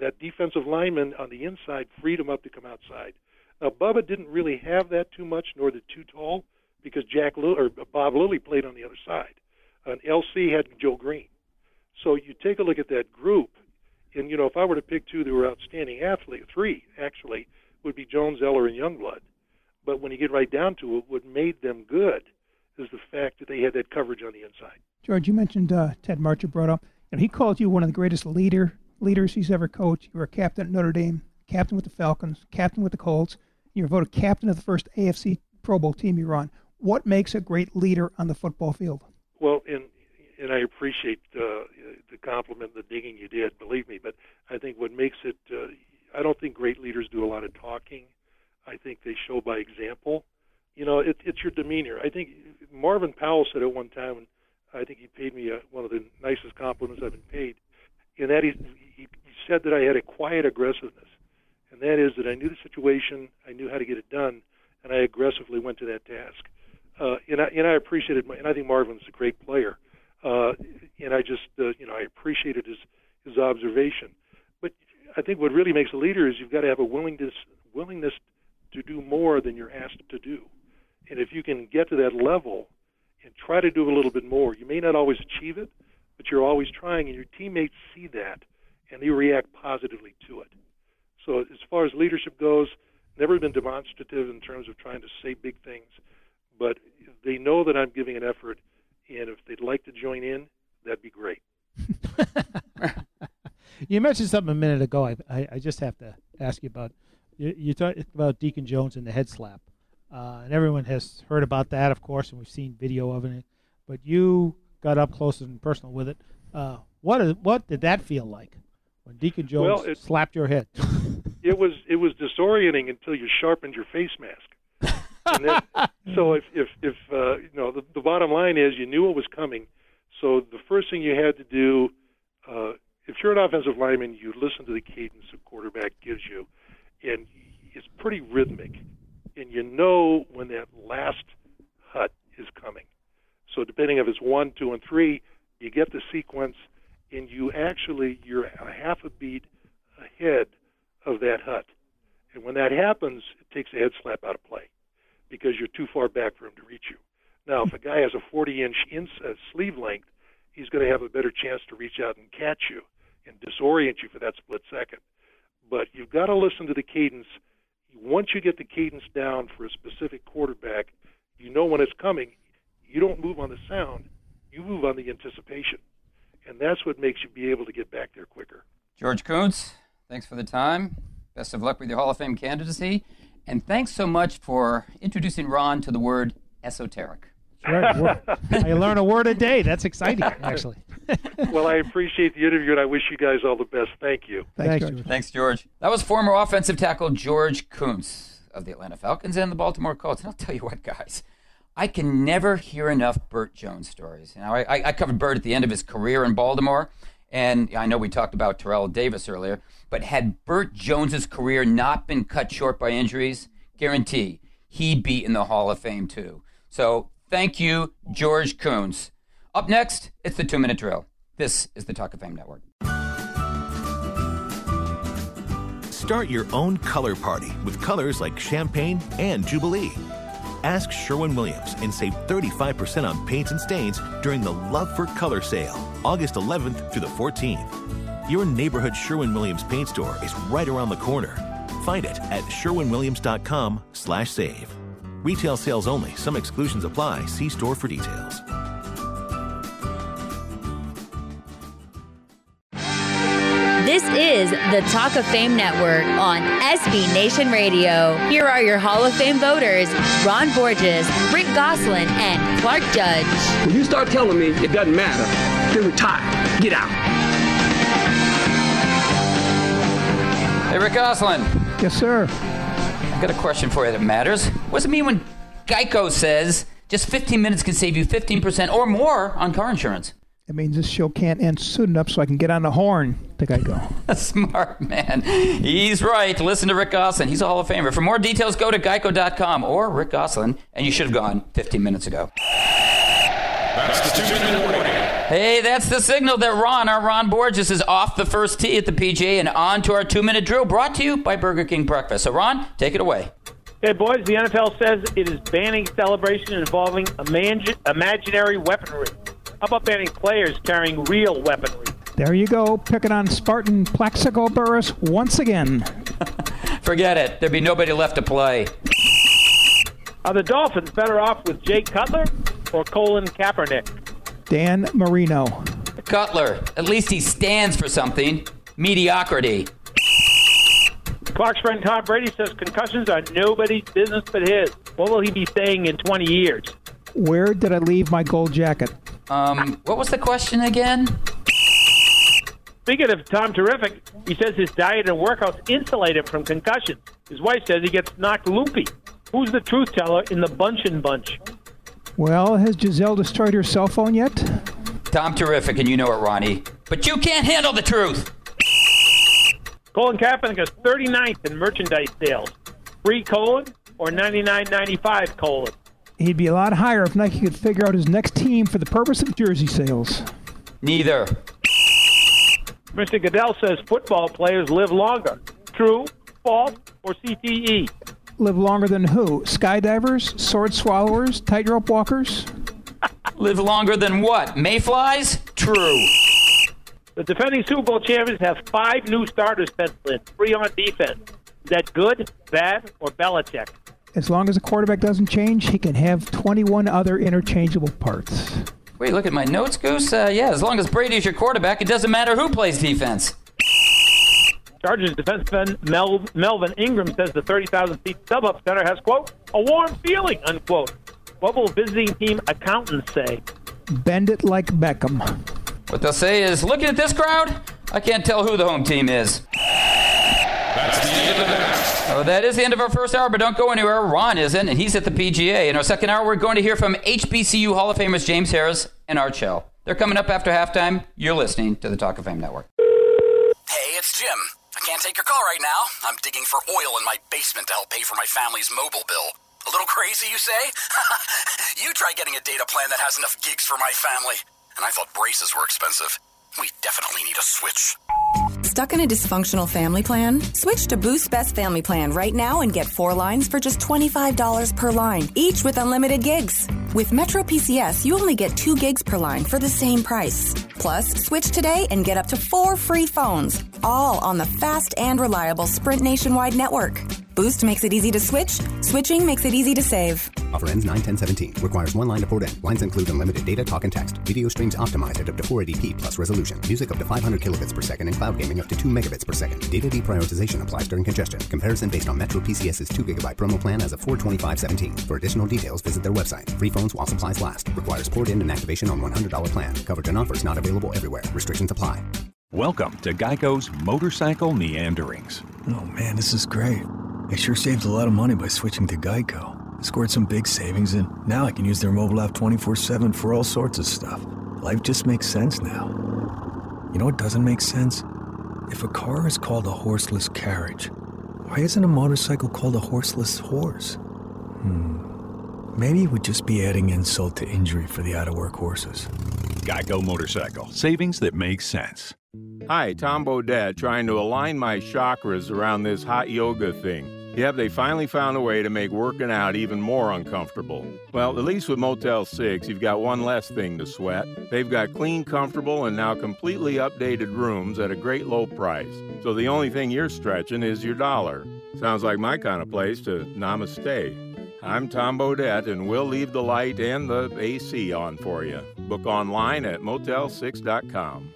that defensive lineman on the inside freed him up to come outside. Now Bubba didn't really have that too much, nor the Too Tall, because Jack Lill- or Bob Lilly played on the other side. And LC had Joe Greene. So you take a look at that group, and you know if I were to pick two that were outstanding athletes, three actually would be Jones, Eller, and Youngblood. But when you get right down to it, what made them good is the fact that they had that coverage on the inside. George, you mentioned uh, Ted Marchibroda, and he called you one of the greatest leader leaders he's ever coached. You were a captain at Notre Dame, captain with the Falcons, captain with the Colts. You were voted captain of the first AFC Pro Bowl team you were on. What makes a great leader on the football field? Well, and and I appreciate uh, the compliment, the digging you did. Believe me, but I think what makes it, uh, I don't think great leaders do a lot of talking. I think they show by example. You know, it, it's your demeanor. I think Marvin Powell said at one time, and I think he paid me a, one of the nicest compliments I've been paid, in that he, he he said that I had a quiet aggressiveness, and that is that I knew the situation, I knew how to get it done, and I aggressively went to that task. Uh, and I and I appreciated, my, and I think Marvin's a great player. Uh, and I just, uh, you know, I appreciated his his observation. But I think what really makes a leader is you've got to have a willingness willingness to do more than you're asked to do. And if you can get to that level and try to do a little bit more, you may not always achieve it, but you're always trying, and your teammates see that and they react positively to it. So as far as leadership goes, never been demonstrative in terms of trying to say big things, but they know that I'm giving an effort, and if they'd like to join in, that'd be great. [LAUGHS] you mentioned something a minute ago. I, I, I just have to ask you about. You, you talked about Deacon Jones and the head slap, uh, and everyone has heard about that, of course, and we've seen video of it. But you got up close and personal with it. Uh, what is, what did that feel like when Deacon Jones Well, it- slapped your head? [LAUGHS] it was it was disorienting until you sharpened your face mask. And then, [LAUGHS] so if if if uh, you know the, the bottom line is you knew it was coming, so the first thing you had to do, uh, if you're an offensive lineman, you listen to the cadence the quarterback gives you, and it's pretty rhythmic, and you know when that last hut is coming. So depending if it's one, two, and three, you get the sequence, and you actually you're a half a beat ahead of that hut. And when that happens, it takes a head slap out of play because you're too far back for him to reach you. Now, if a guy has a 40 inch in, uh, sleeve length, he's going to have a better chance to reach out and catch you and disorient you for that split second. But you've got to listen to the cadence. Once you get the cadence down for a specific quarterback, you know when it's coming. You don't move on the sound, you move on the anticipation. And that's what makes you be able to get back there quicker. George Kunz, thanks for the time. Best of luck with your Hall of Fame candidacy. And thanks so much for introducing Ron to the word esoteric. Right, I learn a word a day. That's exciting, actually. [LAUGHS] well, I appreciate the interview, and I wish you guys all the best. Thank you. Thanks, George. Thanks, George. That was former offensive tackle George Kunz of the Atlanta Falcons and the Baltimore Colts. And I'll tell you what, guys, I can never hear enough Bert Jones stories. You know, I, I- I covered Bert at the end of his career in Baltimore, and I know we talked about Terrell Davis earlier, but had Bert Jones's career not been cut short by injuries, guarantee he'd be in the Hall of Fame too. So thank you, George Kunz. Up next, it's the two minute drill. This is the Talk of Fame Network. Start your own color party with colors like Champagne and Jubilee. Ask Sherwin Williams and save 35% on paints and stains during the Love for Color sale, August 11th through the 14th. Your neighborhood Sherwin Williams paint store is right around the corner. Find it at sherwinwilliams.com/save. Retail sales only. Some exclusions apply. See store for details. This is the Talk of Fame Network on SB Nation Radio. Here are your Hall of Fame voters Ron Borges, Rick Gosselin, and Clark Judge. When you start telling me it doesn't matter, then retire. Get out. Hey, Rick Gosselin. Yes, sir. I've got a question for you that matters. What does it mean when Geico says just 15 minutes can save you 15% or more on car insurance? It means this show can't end soon enough so I can get on the horn. Think I go. [LAUGHS] Smart man. He's right. Listen to Rick Gosselin. He's a Hall of Famer. For more details, go to geico.com or Rick Gosselin, and you should have gone 15 minutes ago. That's the two minute warning. Hey, that's the signal that Ron, our Ron Borges, is off the first tee at the PGA and on to our two minute drill brought to you by Burger King Breakfast. So, Ron, take it away. Hey, boys, the NFL says it is banning celebration involving imag- imaginary weaponry. How about banning players carrying real weaponry? There you go, picking on Spartan Plaxico Burress once again. [LAUGHS] Forget it. There'd be nobody left to play. Are the Dolphins better off with Jay Cutler or Colin Kaepernick? Dan Marino. Cutler. At least he stands for something. Mediocrity. Clark's friend Tom Brady says concussions are nobody's business but his. What will he be saying in 20 years? Where did I leave my gold jacket? Um, what was the question again? Speaking of Tom Terrific, he says his diet and workouts insulate him from concussions. His wife says he gets knocked loopy. Who's the truth teller in the Bunchin Bunch? Well, has Gisele destroyed her cell phone yet? Tom Terrific, and you know it, Ronnie. But you can't handle the truth. Colin Kaepernick is 39th in merchandise sales. Free colon or 99.95 colon? He'd be a lot higher if Nike could figure out his next team for the purpose of jersey sales. Neither. Mr. Goodell says football players live longer. True, false, or CTE? Live longer than who? Skydivers, sword swallowers, tightrope walkers? [LAUGHS] Live longer than what? Mayflies? True. The defending Super Bowl champions have five new starters penciled in, three on defense. Is that good, bad, or Belichick? As long as the quarterback doesn't change, he can have 21 other interchangeable parts. Wait, look at my notes, Goose. Uh, yeah, as long as Brady's your quarterback, it doesn't matter who plays defense. Chargers defenseman Mel- Melvin Ingram says the 30,000 seat StubHub Center has, quote, a warm feeling, unquote. What will visiting team accountants say? Bend it like Beckham. What they'll say is, looking at this crowd, I can't tell who the home team is. That's the end of that. Oh, that is the end of our first hour, but don't go anywhere. Ron isn't, and he's at the PGA. In our second hour, we're going to hear from HBCU Hall of Famers James Harris and Art Shell. They're coming up after halftime. You're listening to the Talk of Fame Network. Hey, it's Jim. I can't take your call right now. I'm digging for oil in my basement to help pay for my family's mobile bill. A little crazy, you say? [LAUGHS] you try getting a data plan that has enough gigs for my family. And I thought braces were expensive. We definitely need a switch. Stuck in a dysfunctional family plan? Switch to Boost Best Family Plan right now and get four lines for just $25 per line, each with unlimited gigs. With Metro PCS, you only get two gigs per line for the same price. Plus, switch today and get up to four free phones, all on the fast and reliable Sprint nationwide network. Boost makes it easy to switch, switching makes it easy to save. Offer ends 9 10 17. Requires one line to port in. Lines include unlimited data, talk, and text. Video streams optimized at up to 480p plus resolution. Music up to 500 kilobits per second and cloud gaming up to 2 megabits per second. Data deprioritization applies during congestion. Comparison based on Metro PCS's 2 gigabyte promo plan as of 42517. For additional details, visit their website. Free phones while supplies last. Requires port in and activation on $100 plan. Coverage and offers not available everywhere. Restrictions apply. Welcome to Geico's Motorcycle Meanderings. Oh man, this is great. I sure saved a lot of money by switching to Geico. I scored some big savings, and now I can use their mobile app 24 7 for all sorts of stuff. Life just makes sense now. You know what doesn't make sense? If a car is called a horseless carriage, why isn't a motorcycle called a horseless horse? Hmm. Maybe it would just be adding insult to injury for the out of work horses. Geico Motorcycle. Savings that make sense. Hi, Tom Bodett, trying to align my chakras around this hot yoga thing. Yep, they finally found a way to make working out even more uncomfortable. Well, at least with Motel 6, you've got one less thing to sweat. They've got clean, comfortable, and now completely updated rooms at a great low price. So the only thing you're stretching is your dollar. Sounds like my kind of place to namaste. I'm Tom Bodett, and we'll leave the light and the AC on for you. Book online at motel6.com.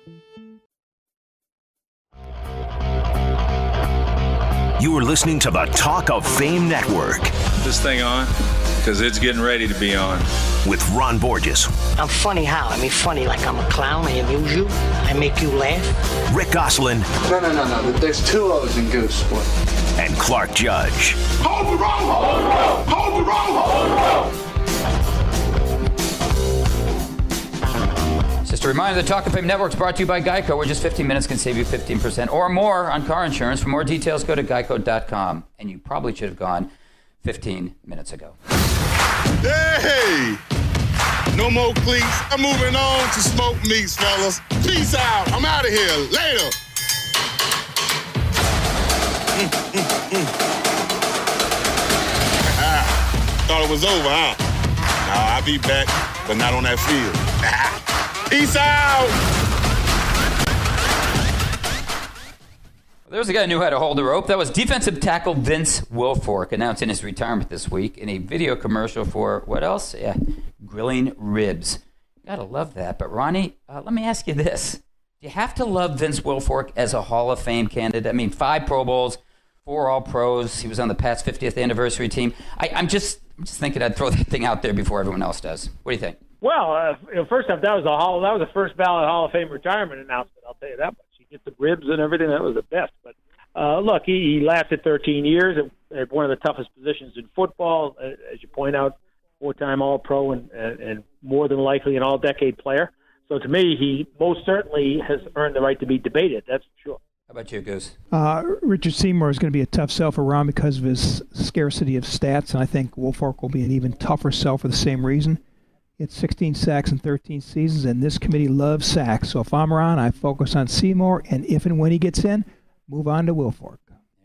You are listening to the Talk of Fame Network This thing on? Because it's getting ready to be on. with Ron Borges, I'm funny how? I mean, funny like I'm a clown. I amuse you. I make you laugh. Rick Gosselin, No, no, no, no. There's two O's in Goose. Sport. And Clark Judge. Hold the wrong hole! Hold the wrong hole! Just a reminder, the Talk of Fame Network is brought to you by Geico, where just 15 minutes can save you 15% or more on car insurance. For more details, go to geico.com. And you probably should have gone 15 minutes ago. Hey! No more cleats. I'm moving on to smoked meats, fellas. Peace out. I'm out of here. Later. [LAUGHS] Thought it was over, huh? Nah, I'll be back, but not on that field. Peace out. There's a guy who knew how to hold a rope. That was defensive tackle Vince Wilfork announcing his retirement this week in a video commercial for what else? Yeah, grilling ribs. Gotta love that. But Ronnie, uh, let me ask you this: Do you have to love Vince Wilfork as a Hall of Fame candidate? I mean, five Pro Bowls, four All Pros. He was on the Pats' 50th anniversary team. I, I'm just, I'm just thinking I'd throw that thing out there before everyone else does. What do you think? Well, uh, you know, first off, that was a hall. That was the first ballot Hall of Fame retirement announcement. I'll tell you that much. He get the ribs and everything. That was the best. But uh, look, he, he lasted 13 years at, at one of the toughest positions in football, uh, as you point out, four-time All-Pro and, and, and more than likely an All-Decade player. So to me, he most certainly has earned the right to be debated. That's for sure. How about you, Goose? Uh, Richard Seymour is going to be a tough sell for Ron because of his scarcity of stats, and I think Wilfork will be an even tougher sell for the same reason. It's 16 sacks in 13 seasons, and this committee loves sacks. So if I'm Ron, I focus on Seymour, and if and when he gets in, move on to Wilfork.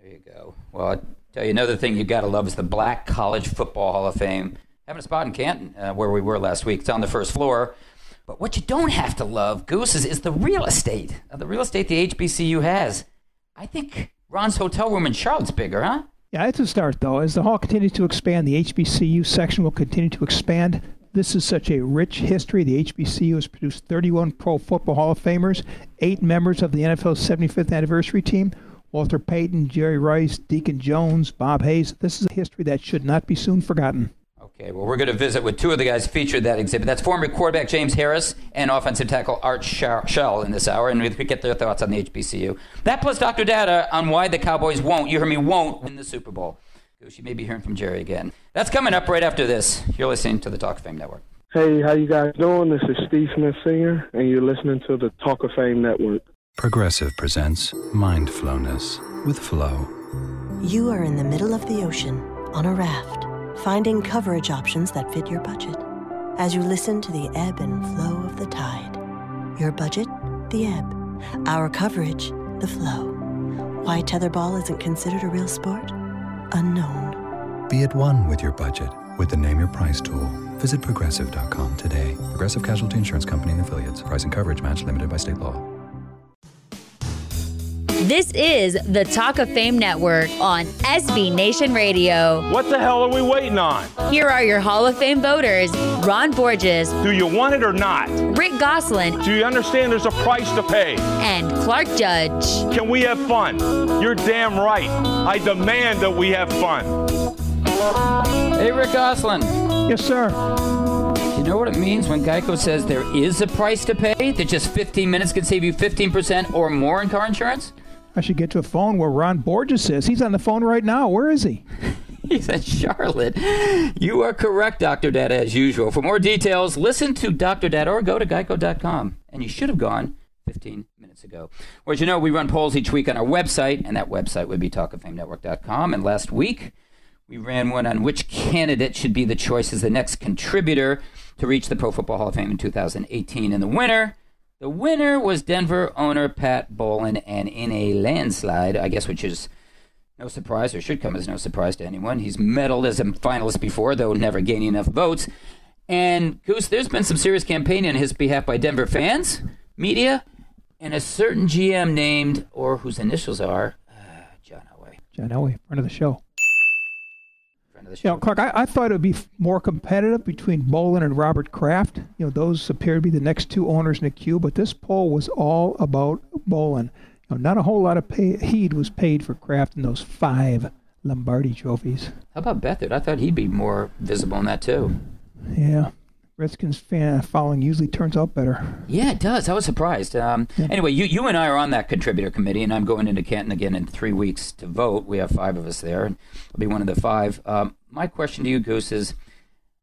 There you go. Well, I tell you another thing you got to love is the Black College Football Hall of Fame. Having a spot in Canton, uh, where we were last week. It's on the first floor. But what you don't have to love, Goose, is, is the real estate. Uh, the real estate the HBCU has. I think Ron's hotel room in Charlotte's bigger, huh? Yeah, it's a start, though. As the hall continues to expand, the HBCU section will continue to expand. This is such a rich history. The HBCU has produced 31 Pro Football Hall of Famers, eight members of the NFL's 75th anniversary team, Walter Payton, Jerry Rice, Deacon Jones, Bob Hayes. This is a history that should not be soon forgotten. Okay, well, we're going to visit with two of the guys featured that exhibit. That's former quarterback James Harris and offensive tackle Art Shell in this hour, and we get their thoughts on the HBCU. That plus Dr. Data on why the Cowboys won't, you hear me, won't win the Super Bowl. You may be hearing from Jerry again. That's coming up right after this. You're listening to the Talk of Fame Network. Hey, how you guys doing? This is Steve Smith Singer, and you're listening to the Talk of Fame Network. Progressive presents Mindfulness with Flow. You are in the middle of the ocean on a raft, finding coverage options that fit your budget. As you listen to the ebb and flow of the tide, your budget, the ebb, our coverage, the flow. Why tetherball isn't considered a real sport? Unknown. Be at one with your budget with the Name Your Price tool. Visit progressive.com today. Progressive Casualty Insurance Company and affiliates. Price and coverage match limited by state law. This is the Talk of Fame Network on SB Nation Radio. What the hell are we waiting on? Here are your Hall of Fame voters Ron Borges. Do you want it or not? Rick Gosselin. Do you understand there's a price to pay? And Clark Judge. Can we have fun? You're damn right. I demand that we have fun. Hey, Rick Gosselin. Yes, sir. You know what it means when Geico says there is a price to pay? That just 15 minutes can save you 15% or more in car insurance? I should get to a phone where Ron Borges is. He's on the phone right now. Where is he? [LAUGHS] He's in Charlotte. You are correct, Dr. Data, as usual. For more details, listen to Dr. Data or go to geico.com. And you should have gone 15 minutes ago. As you know, we run polls each week on our website, and that website would be talkoffamenetwork.com. And last week, we ran one on which candidate should be the choice as the next contributor to reach the Pro Football Hall of Fame in 2018. And the winner the winner was Denver owner Pat Bowlen, and in a landslide, I guess, which is no surprise or should come as no surprise to anyone. He's medaled as a finalist before, though never gaining enough votes. And Goose, there's been some serious campaigning on his behalf by Denver fans, media, and a certain GM named, or whose initials are, uh, John Elway. John Elway, friend of the show. Friend of the show. You know, Clark, I, I thought it would be more competitive between Bowlen and Robert Kraft. You know, those appear to be the next two owners in the queue, but this poll was all about Bowlen. You know, not a whole lot of pay, heed was paid for Kraft in those five Lombardi trophies. How about Beathard? I thought he'd be more visible in that, too. Yeah. Redskins fan following usually turns out better. Yeah, it does. I was surprised. Um, Yeah. Anyway, you, you and I are on that contributor committee, and I'm going into Canton again in three weeks to vote. We have five of us there, and I'll be one of the five. Um, my question to you, Goose, is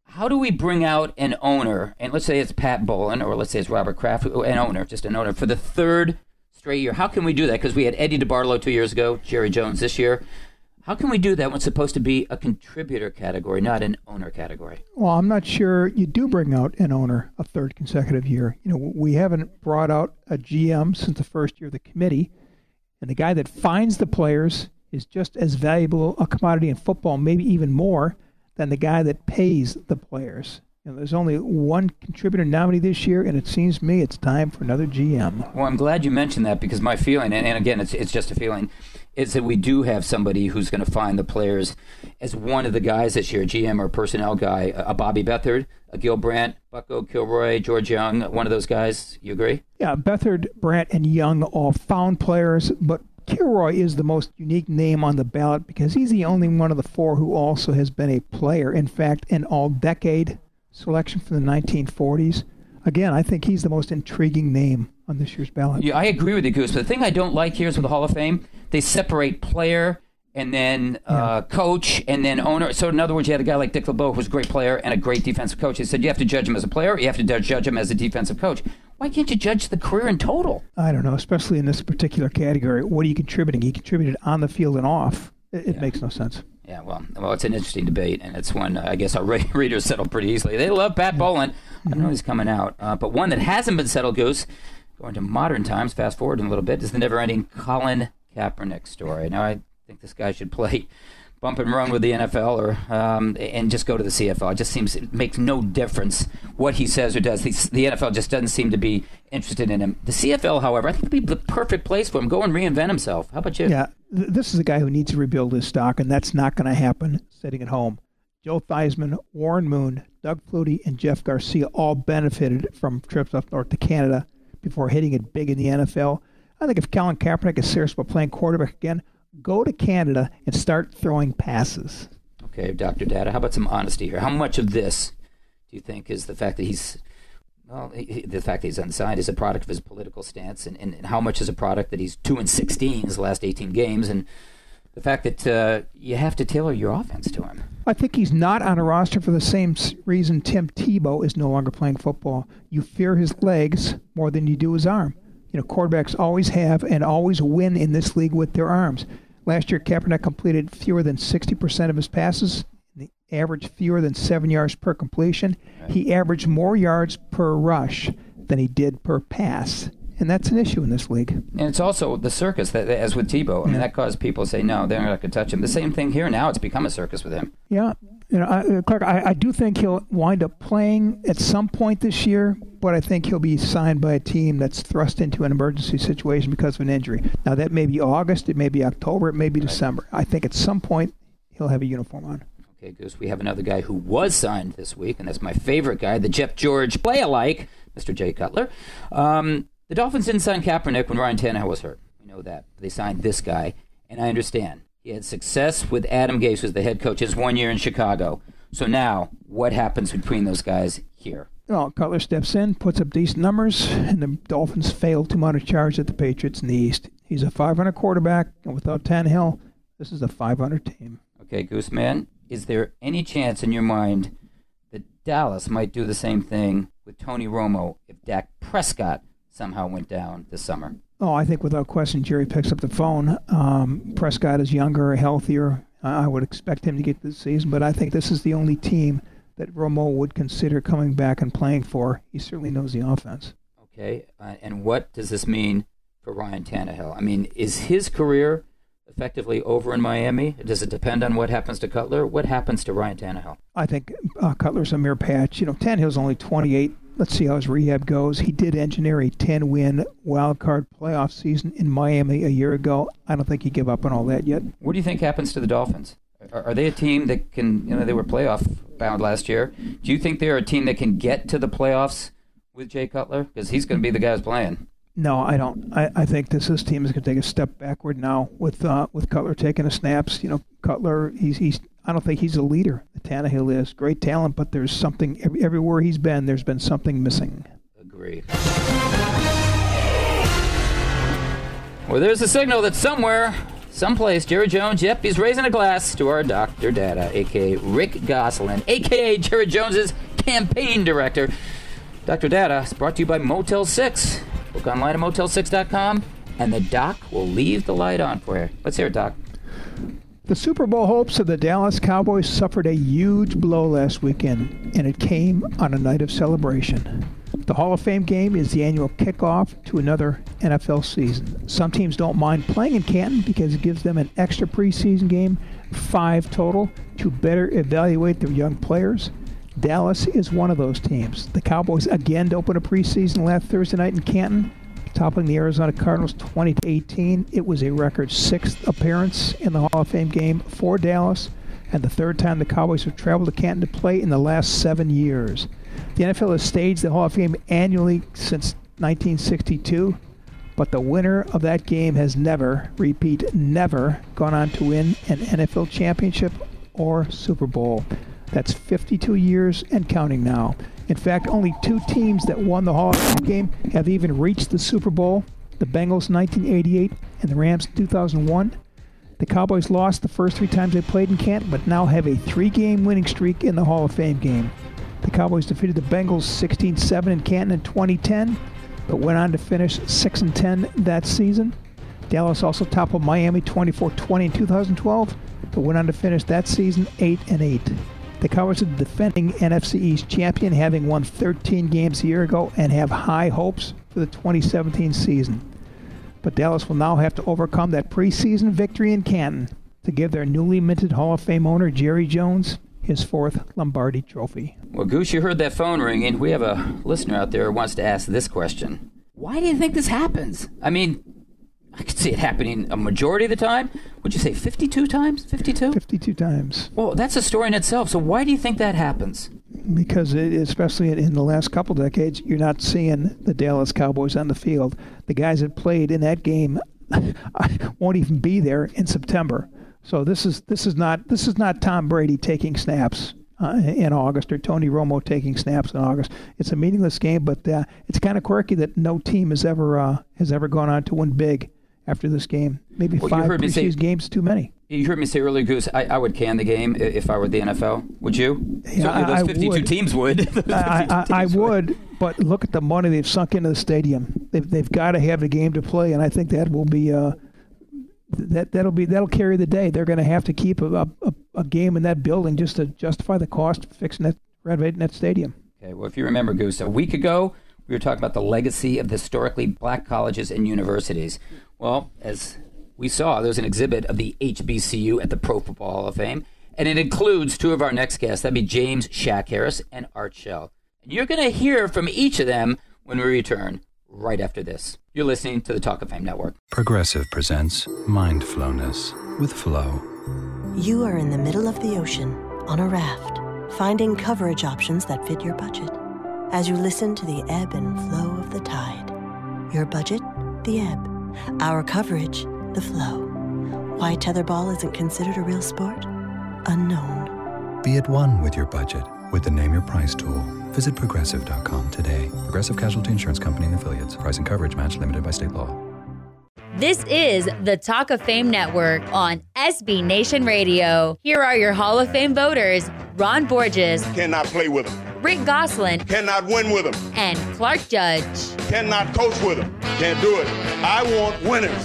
how do we bring out an owner, and let's say it's Pat Bowlen, or let's say it's Robert Kraft, an owner, just an owner, for the third straight year? How can we do that? Because we had Eddie DeBartolo two years ago, Jerry Jones this year. How can we do that when it's supposed to be a contributor category, not an owner category? Well, I'm not sure you do bring out an owner a third consecutive year. You know, we haven't brought out a GM since the first year of the committee, and the guy that finds the players is just as valuable a commodity in football, maybe even more, than the guy that pays the players. You know, there's only one contributor nominee this year, and it seems to me it's time for another GM. Well, I'm glad you mentioned that because my feeling, and, and again, it's, it's just a feeling, is that we do have somebody who's going to find the players as one of the guys this year, GM or personnel guy, a Bobby Beathard, a uh, Gil Brandt, Bucko Kilroy, George Young, one of those guys. You agree? Yeah, Beathard, Brandt, and Young all found players, but Kilroy is the most unique name on the ballot because he's the only one of the four who also has been a player. In fact, an all decade selection from the 1940s. Again, I think he's the most intriguing name on this year's ballot. Yeah, I agree with you, Goose. But the thing I don't like here is with the Hall of Fame, they separate player and then uh, coach and then owner. So in other words, you had a guy like Dick LeBeau who was a great player and a great defensive coach. They said you have to judge him as a player, you have to judge him as a defensive coach. Why can't you judge the career in total? I don't know, especially in this particular category. What are you contributing? He contributed on the field and off. It, it makes no sense. Yeah, well, well, it's an interesting debate, and it's one uh, I guess our [LAUGHS] readers settle pretty easily. They love Pat Bowlen. I don't know he's coming out, uh, but one that hasn't been settled, Goose, going to modern times. Fast forward a little bit, is the never-ending Colin Kaepernick story. Now, I think this guy should play bump and run with the NFL or um, and just go to the CFL. It just seems it makes no difference what he says or does. The, the, NFL just doesn't seem to be interested in him. The CFL, however, I think would be the perfect place for him. Go and reinvent himself. How about you? Yeah, th- this is a guy who needs to rebuild his stock, and that's not going to happen sitting at home. Joe Theismann, Warren Moon, Doug Flutie, and Jeff Garcia all benefited from trips up north to Canada before hitting it big in the NFL. I think if Colin Kaepernick is serious about playing quarterback again, go to Canada and start throwing passes. Okay, Dr. Data, how about some honesty here? How much of this do you think is the fact that he's, well, he, the fact that he's unsigned is a product of his political stance, and, and, how much is a product that he's 2 and 16 his last 18 games, and the fact that uh, you have to tailor your offense to him? I think he's not on a roster for the same reason Tim Tebow is no longer playing football. You fear his legs more than you do his arm. You know, quarterbacks always have and always win in this league with their arms. Last year, Kaepernick completed fewer than 60% of his passes, the average fewer than seven yards per completion. He averaged more yards per rush than he did per pass. And that's an issue in this league. And it's also the circus, that, as with Tebow. I mean, yeah. that caused people to say, no, they're not going to touch him. The same thing here now. It's become a circus with him. Yeah you know, I, uh, Clark, I, I do think he'll wind up playing at some point this year, but I think he'll be signed by a team that's thrust into an emergency situation because of an injury. Now, that may be August, it may be October, it may be right. December. I think at some point he'll have a uniform on. Okay, Goose, we have another guy who was signed this week, and that's my favorite guy, the Jeff George play alike, Mr. Jay Cutler. Um, the Dolphins didn't sign Kaepernick when Ryan Tannehill was hurt. We know that. They signed this guy, and I understand. He had success with Adam Gase, who's the head coach, his one year in Chicago. So now, what happens between those guys here? Well, Cutler steps in, puts up decent numbers, and the Dolphins fail to mount a charge at the Patriots in the East. He's a 500 quarterback, and without Tannehill, this is a 500 team. Okay, Gooseman, is there any chance in your mind that Dallas might do the same thing with Tony Romo if Dak Prescott somehow went down this summer? Oh, I think without question, Jerry picks up the phone. Um, Prescott is younger, healthier. I would expect him to get this season, but I think this is the only team that Romo would consider coming back and playing for. He certainly knows the offense. Okay, uh, and what does this mean for Ryan Tannehill? I mean, is his career effectively over in Miami? Does it depend on what happens to Cutler? What happens to Ryan Tannehill? I think uh, Cutler's a mere patch. You know, Tannehill's only 28 let's see how his rehab goes. He did engineer a 10 win wild card playoff season in Miami a year ago. I don't think he give up on all that yet. What do you think happens to the Dolphins? Are, are they a team that can, you know, they were playoff bound last year. Do you think they're a team that can get to the playoffs with Jay Cutler? Because he's going to be the guy who's playing. No, I don't. I, I think this, this team is going to take a step backward now with uh, with Cutler taking the snaps. You know, Cutler, he's he's I don't think he's a leader. Tannehill is great talent, but there's something everywhere he's been. There's been something missing. Agreed. Well, there's a signal that somewhere, someplace, Jerry Jones, yep, he's raising a glass to our Dr. Data, aka Rick Gosselin, aka Jerry Jones's campaign director. Dr. Data is brought to you by Motel 6. Book online at motel6.com, and the doc will leave the light on for you. Let's hear it, Doc. The Super Bowl hopes of the Dallas Cowboys suffered a huge blow last weekend, and it came on a night of celebration. The Hall of Fame game is the annual kickoff to another NFL season. Some teams don't mind playing in Canton because it gives them an extra preseason game, five total, to better evaluate their young players. Dallas is one of those teams. The Cowboys again opened a preseason last Thursday night in Canton toppling the Arizona Cardinals 20 to 18. It was a record sixth appearance in the Hall of Fame game for Dallas, and the third time the Cowboys have traveled to Canton to play in the last seven years. The NFL has staged the Hall of Fame annually since 1962, but the winner of that game has never, repeat, never gone on to win an NFL championship or Super Bowl. That's 52 years and counting now. In fact, only two teams that won the Hall of Fame game have even reached the Super Bowl the Bengals 1988 and the Rams 2001. The Cowboys lost the first three times they played in Canton, but now have a three game winning streak in the Hall of Fame game. The Cowboys defeated the Bengals 16 7 in Canton in 2010, but went on to finish 6 10 that season. Dallas also toppled Miami 24 20 in 2012, but went on to finish that season 8 8. The Cowboys are the defending NFC East champion, having won 13 games a year ago, and have high hopes for the 2017 season. But Dallas will now have to overcome that preseason victory in Canton to give their newly minted Hall of Fame owner, Jerry Jones, his fourth Lombardi trophy. Well, Goose, you heard that phone ringing. We have a listener out there who wants to ask this question Why do you think this happens? I mean, I could see it happening a majority of the time. Would you say 52 times? 52? 52 times. Well, that's a story in itself. So why do you think that happens? Because, it, especially in the last couple decades, you're not seeing the Dallas Cowboys on the field. The guys that played in that game [LAUGHS] won't even be there in September. So this is this is not this is not Tom Brady taking snaps uh, in August or Tony Romo taking snaps in August. It's a meaningless game, but uh, it's kind of quirky that no team has ever uh, has ever gone on to win big after this game. Maybe well, five preseason games too many. You heard me say earlier, Goose. I, I, would can the game if I were the NFL. Would you? Yeah, those 52 would. teams would. [LAUGHS] I, teams I, would, but look at the money they've sunk into the stadium. They've, they've got to have a game to play, and I think that will be uh, that that'll be that'll carry the day. They're going to have to keep a, a, a, game in that building just to justify the cost of fixing that, renovating that stadium. Okay. Well, if you remember, Goose, a week ago we were talking about the legacy of the historically black colleges and universities. Well, as we saw, there's an exhibit of the HBCU at the Pro Football Hall of Fame, and it includes two of our next guests. That'd be James Shaq Harris and Art Shell. And you're going to hear from each of them when we return right after this. You're listening to the Talk of Fame Network. Progressive presents Mindfulness with Flow. You are in the middle of the ocean on a raft, finding coverage options that fit your budget. As you listen to the ebb and flow of the tide, your budget, the ebb, our coverage, the flow. Why tetherball isn't considered a real sport? Unknown. Be at one with your budget with the Name Your Price tool. Visit progressive.com today. Progressive Casualty Insurance Company and affiliates. Price and coverage match limited by state law. This is the Talk of Fame Network on SB Nation Radio. Here are your Hall of Fame voters Ron Borges. Cannot play with him. Rick Gosselin. Cannot win with him. And Clark Judge. Cannot coach with him. Can't do it. I want winners.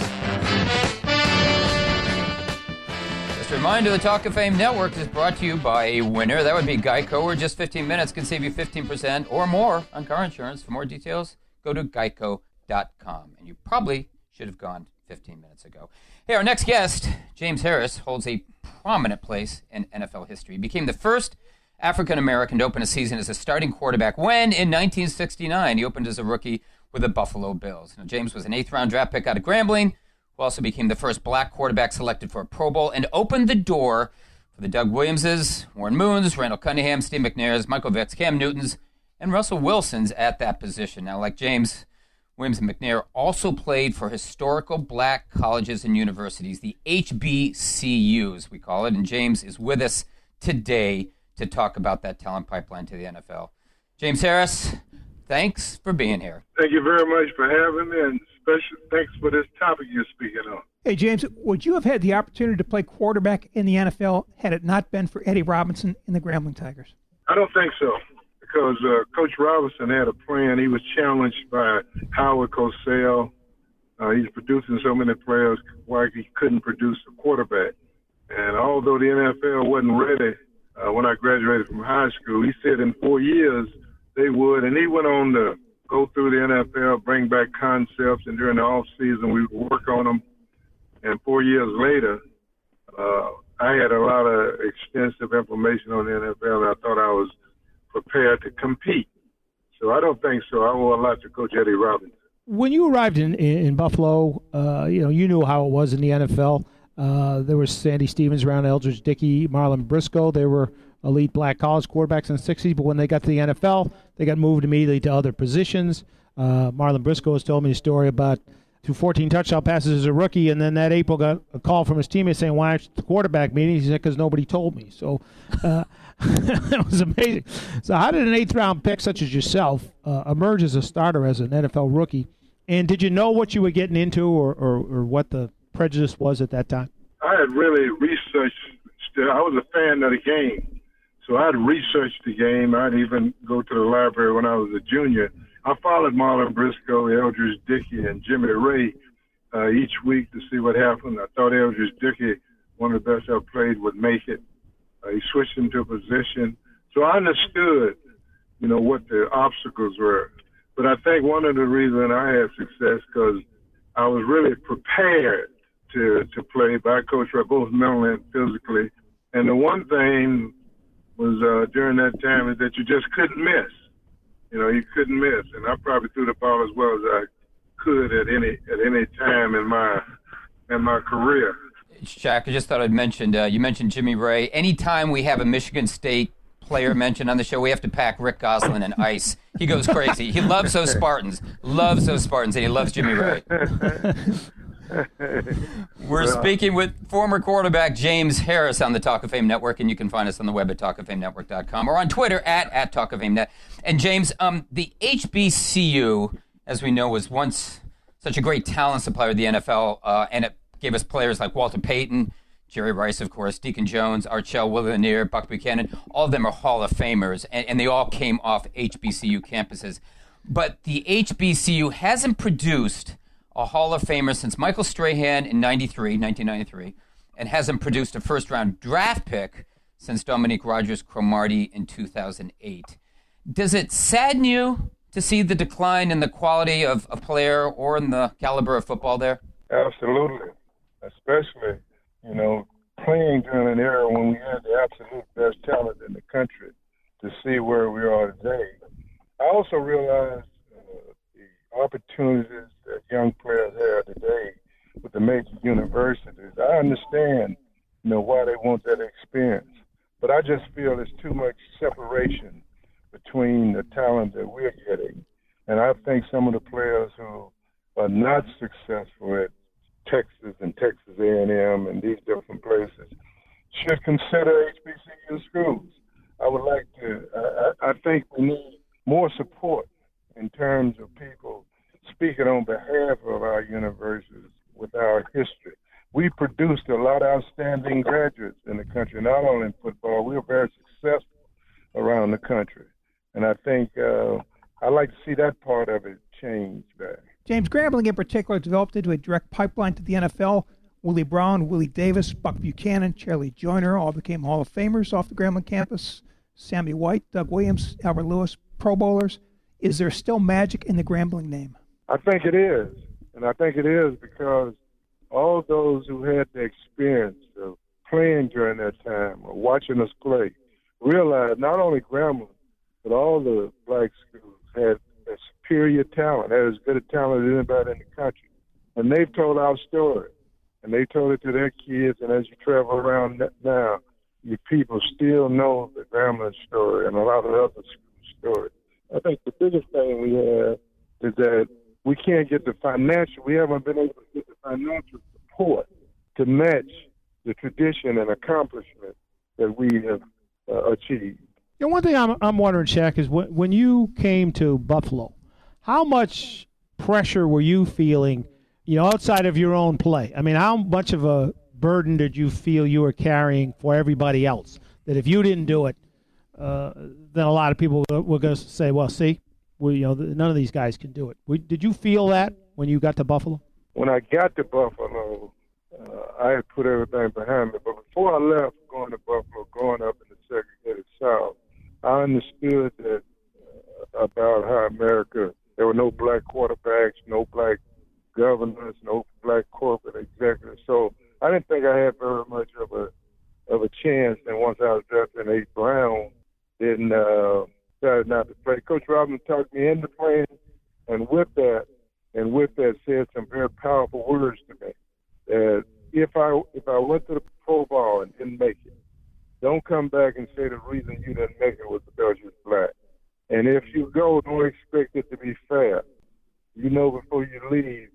Just a reminder the Talk of Fame Network is brought to you by a winner. That would be Geico, where just 15 minutes can save you 15% or more on car insurance. For more details, go to geico.com. And you probably should have gone 15 minutes ago. Hey, our next guest, James Harris, holds a prominent place in NFL history. He became the first African American to open a season as a starting quarterback when, in 1969, he opened as a rookie with the Buffalo Bills. Now, James was an eighth round draft pick out of Grambling, who also became the first black quarterback selected for a Pro Bowl and opened the door for the Doug Williamses, Warren Moons, Randall Cunningham, Steve McNair's, Michael Vick's, Cam Newton's, and Russell Wilson's at that position. Now, like James, Williams and McNair also played for historical black colleges and universities, the HBCUs, we call it. And James is with us today to talk about that talent pipeline to the NFL. James Harris, thanks for being here. Thank you very much for having me, and special thanks for this topic you're speaking on. Hey, James, would you have had the opportunity to play quarterback in the NFL had it not been for Eddie Robinson in the Grambling Tigers? I don't think so because uh, Coach Robinson had a plan. He was challenged by Howard Cosell. Uh, he's producing so many players why he couldn't produce a quarterback. And although the NFL wasn't ready uh, when I graduated from high school, he said in four years they would. And he went on to go through the NFL, bring back concepts, and during the off season we would work on them. And four years later, uh, I had a lot of extensive information on the NFL. And I thought I was prepared to compete. So I don't think so. I owe a lot to Coach Eddie Robinson. when you arrived in in, Buffalo, uh, you know you knew how it was in the NFL. Uh, there was Sandy Stephens around, Eldridge Dickey, Marlin Briscoe. They were elite black college quarterbacks in the 60s, but when they got to the NFL, they got moved immediately to other positions. Uh, Marlin Briscoe has told me a story about two 14 touchdown passes as a rookie, and then that April got a call from his teammate saying, "Why aren't the quarterback meeting?" He said, "Because nobody told me." So uh, [LAUGHS] that was amazing. So how did an eighth round pick such as yourself uh, emerge as a starter as an NFL rookie? And did you know what you were getting into, or, or, or what the prejudice was at that time? I had really researched. I was a fan of the game, so I'd researched the game. I'd even go to the library when I was a junior. I followed Marlin Briscoe, Eldridge Dickey, and Jimmy Raye uh, each week to see what happened. I thought Eldridge Dickey, one of the best I played, would make it. Uh, he switched into a position, so I understood, you know, what the obstacles were. But I think one of the reasons I had success because I was really prepared to to play by Coach Ray, both mentally and physically. And the one thing was uh, during that time is that you just couldn't miss. You know, you couldn't miss, and I probably threw the ball as well as I could at any at any time in my in my career. Shaq, I just thought I'd mention uh, you mentioned Jimmy Raye. Anytime we have a Michigan State player [LAUGHS] mentioned on the show, we have to pack Rick Gosselin and ice. He goes crazy. He loves those [LAUGHS] Spartans, loves those Spartans, and he loves Jimmy Raye. [LAUGHS] [LAUGHS] We're speaking with former quarterback James Harris on the Talk of Fame Network, and you can find us on the web at talkoffamenetwork.com or on Twitter at, at Talk of Fame Net. And James, um, the HBCU, as we know, was once such a great talent supplier of the NFL, uh, and it gave us players like Walter Payton, Jerry Rice, of course, Deacon Jones, Willie Lanier, Buck Buchanan. All of them are Hall of Famers, and, and they all came off HBCU campuses. But the HBCU hasn't produced – a Hall of Famer since Michael Strahan in 93, 1993, and hasn't produced a first round draft pick since Dominique Rodgers Cromartie in 2008. Does it sadden you to see the decline in the quality of a player or in the caliber of football there? Absolutely. Especially, you know, playing during an era when we had the absolute best talent in the country to see where we are today. I also realized opportunities that young players have today with the major universities. I understand, you know, why they want that experience, but I just feel there's too much separation between the talent that we're getting, and I think some of the players who are not successful at Texas and Texas A&M and these different places should consider HBCU schools. I would like to. I, I think we need more support in terms of people speaking on behalf of our universities with our history. We produced a lot of outstanding graduates in the country, not only in football. We were very successful around the country. And I think uh, I'd like to see that part of it change back. James Grambling, in particular, developed into a direct pipeline to the NFL. Willie Brown, Willie Davis, Buck Buchanan, Charlie Joiner all became Hall of Famers off the Grambling campus. Sammy White, Doug Williams, Albert Lewis, Pro Bowlers. Is there still magic in the Grambling name? I think it is. And I think it is because all those who had the experience of playing during that time or watching us play realized not only Grambling, but all the black schools had a superior talent, had as good a talent as anybody in the country. And they've told our story. And they told it to their kids. And as you travel around now, your people still know the Grambling story and a lot of other school stories. I think the biggest thing we have is that we can't get the financial, we haven't been able to get the financial support to match the tradition and accomplishment that we have uh, achieved. You know, one thing I'm, I'm wondering, Shaq, is when, when you came to Buffalo, how much pressure were you feeling, you know, outside of your own play? I mean, how much of a burden did you feel you were carrying for everybody else? That if you didn't do it, uh, then a lot of people were going to say, well, see, we, you know, none of these guys can do it. We, did you feel that when you got to Buffalo? When I got to Buffalo, uh, I had put everything behind me. But before I left, going to Buffalo, going up in the segregated South, I understood that uh, about how America. There were no black quarterbacks, no black governors, no black corporate executives. So I didn't think I had very much of a of a chance. And once I was drafted in eighth round, then uh, decided not to play. Coach Robinson talked me into playing, and with that, and with that said some very powerful words to me. That if I if I went to the Pro Bowl and didn't make it, don't come back and say the reason you didn't make it was because you're black. And if you go, don't expect it to be fair. You know before you leave,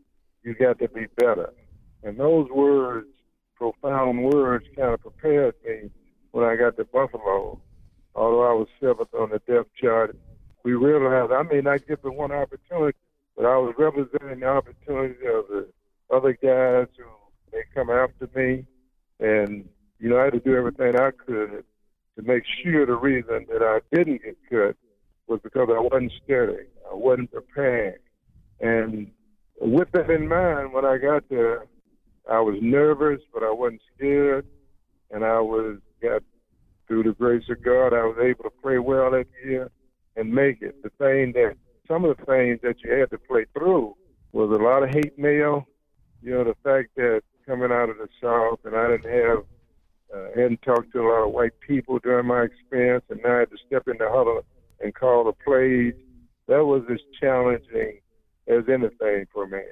you got to be better. And those words, profound words, kind of prepared me when I got to Buffalo. Although I was seventh on the depth chart, we realized I may not get the one opportunity, but I was representing the opportunity of the other guys who they come after me, and you know I had to do everything I could to make sure the reason that I didn't get cut was because I wasn't steady, I wasn't prepared, and with that in mind, when I got there, I was nervous, but I wasn't scared, and I was got through the grace of God, I was able to play well that year and make it. The thing that some of the things that you had to play through was a lot of hate mail. You know, the fact that coming out of the South and I didn't have, uh, hadn't talked to a lot of white people during my experience, and now I had to step in the huddle and call the plays. That was as challenging as anything for me.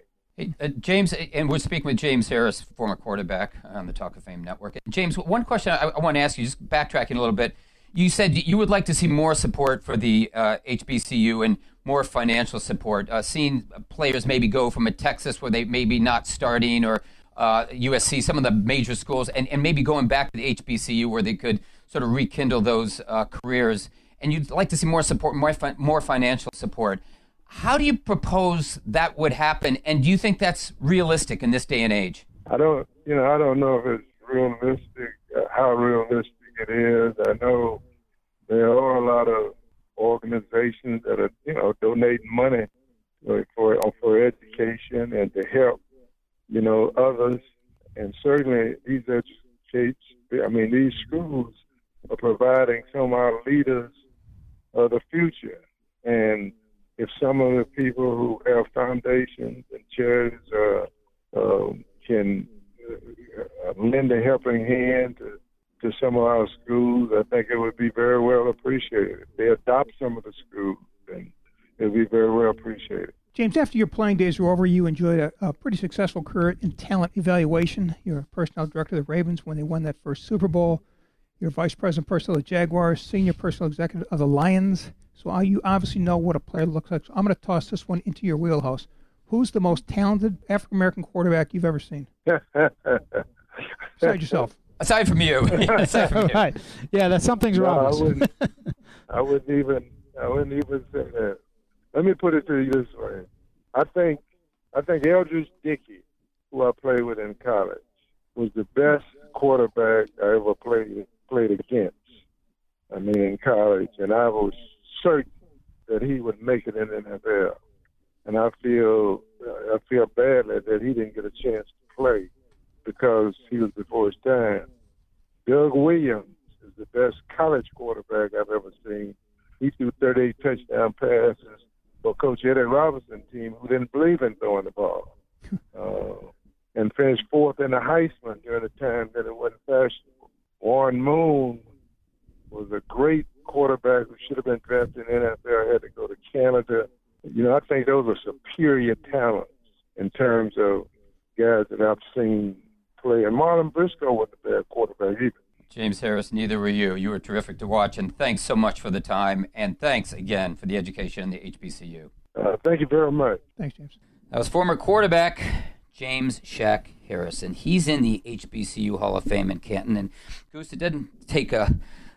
Hey, uh, James, and we're speaking with James Harris, former quarterback on the Talk of Fame network. James, one question I, I want to ask you, just backtracking a little bit. You said you would like to see more support for the uh, HBCU and more financial support, uh, seeing players maybe go from a Texas where they maybe not starting or USC, uh, some of the major schools, and, and maybe going back to the HBCU where they could sort of rekindle those uh, careers. And you'd like to see more support, more, fi- more financial support. How do you propose that would happen, and do you think that's realistic in this day and age? I don't, you know, I don't know if it's realistic, uh, how realistic it is. I know there are a lot of organizations that are, you know, donating money for for education and to help, you know, others. And certainly these educates, I mean, these schools are providing some of our leaders of the future. And if some of the people who have foundations and charities uh, uh, can uh, lend a helping hand to to some of our schools, I think it would be very well appreciated. If they adopt some of the schools, then it would be very well appreciated. James, after your playing days were over, you enjoyed a, a, pretty successful career in talent evaluation. You're a personnel director of the Ravens when they won that first Super Bowl. You're vice president personal of the Jaguars, senior personal executive of the Lions. So you obviously know what a player looks like. So I'm going to toss this one into your wheelhouse. Who's the most talented African American quarterback you've ever seen? Besides yourself. [LAUGHS] Aside from you. [LAUGHS] Aside from [LAUGHS] you. right. Yeah, that something's no, wrong. I wouldn't, I wouldn't even. I wouldn't even say that. Let me put it to you this way. I think. I think Eldridge Dickey, who I played with in college, was the best quarterback I ever played played against. I mean, in college, and I was certain that he would make it in the NFL. And I feel I feel badly that he didn't get a chance to play because he was before his time. Doug Williams is the best college quarterback I've ever seen. He threw 38 touchdown passes for Coach Eddie Robinson team who didn't believe in throwing the ball. [LAUGHS] Uh, and finished fourth in the Heisman during the time that it wasn't fashionable. Warren Moon was a great quarterback who should have been drafted in the NFL, had to go to Canada. You know, I think those are superior talents in terms of guys that I've seen play. And Marlin Briscoe wasn't a bad quarterback either. James Harris, neither were you. You were terrific to watch, and thanks so much for the time, and thanks again for the education in the HBCU. Uh, thank you very much. Thanks, James. That was former quarterback James Shaq Harrison. he's in the HBCU Hall of Fame in Canton. And Goose, it didn't take a,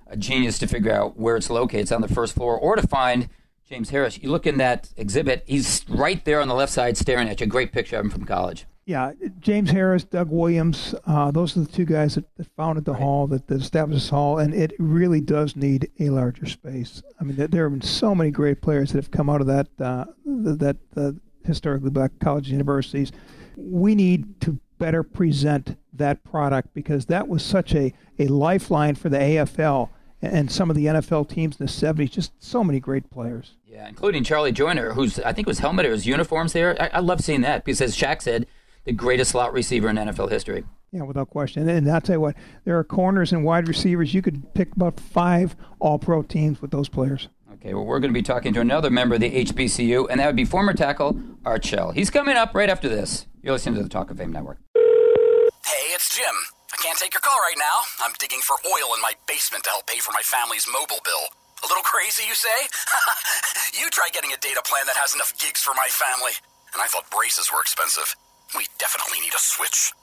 a genius to figure out where it's located. It's on the first floor, or to find James Harris. You look in that exhibit; he's right there on the left side, staring at you. Great picture of him from college. Yeah, James Harris, Doug Williams, uh, those are the two guys that, that founded the right. hall, that, that, established this hall, and it really does need a larger space. I mean, there have been so many great players that have come out of that uh, that uh, historically black college and universities. We need to better present that product because that was such a, a lifeline for the AFL and some of the NFL teams in the 70s. Just so many great players. Yeah, including Charlie Joiner, who's I think was helmet or his uniforms there. I, I love seeing that because, as Shaq said, the greatest slot receiver in NFL history. Yeah, without question. And I'll tell you what, there are corners and wide receivers. You could pick about five all pro teams with those players. Okay, well, we're going to be talking to another member of the HBCU, and that would be former tackle Art Shell. He's coming up right after this. You're listening to the Talk of Fame Network. Hey, it's Jim. I can't take your call right now. I'm digging for oil in my basement to help pay for my family's mobile bill. A little crazy, you say? [LAUGHS] you try getting a data plan that has enough gigs for my family. And I thought braces were expensive. We definitely need a switch.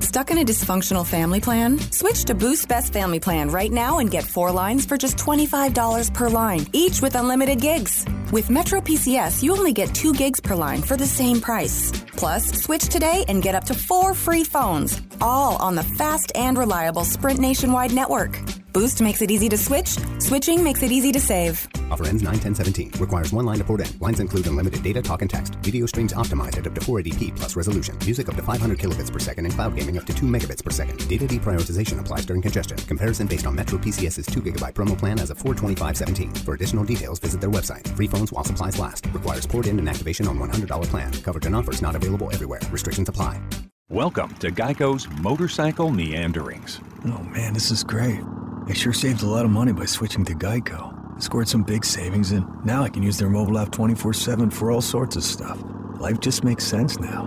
Stuck in a dysfunctional family plan? Switch to Boost Best Family Plan right now and get four lines for just $25 per line, each with unlimited gigs. With Metro PCS, you only get two gigs per line for the same price. Plus, switch today and get up to four free phones, all on the fast and reliable Sprint nationwide network. Boost makes it easy to switch. Switching makes it easy to save. Offer ends 9 10 17. Requires one line to port in. Lines include unlimited data, talk, and text. Video streams optimized at up to 480p plus resolution. Music up to 500 kilobits per second and cloud gaming up to 2 megabits per second. Data deprioritization applies during congestion. Comparison based on Metro PCS's 2 gigabyte promo plan as of 425.17. For additional details, visit their website. Free phones while supplies last. Requires port in and activation on $100 plan. Coverage and offers not available everywhere. Restrictions apply. Welcome to Geico's Motorcycle Meanderings. Oh man, this is great. I sure saved a lot of money by switching to Geico. Scored some big savings, and now I can use their mobile app 24 7 for all sorts of stuff. Life just makes sense now.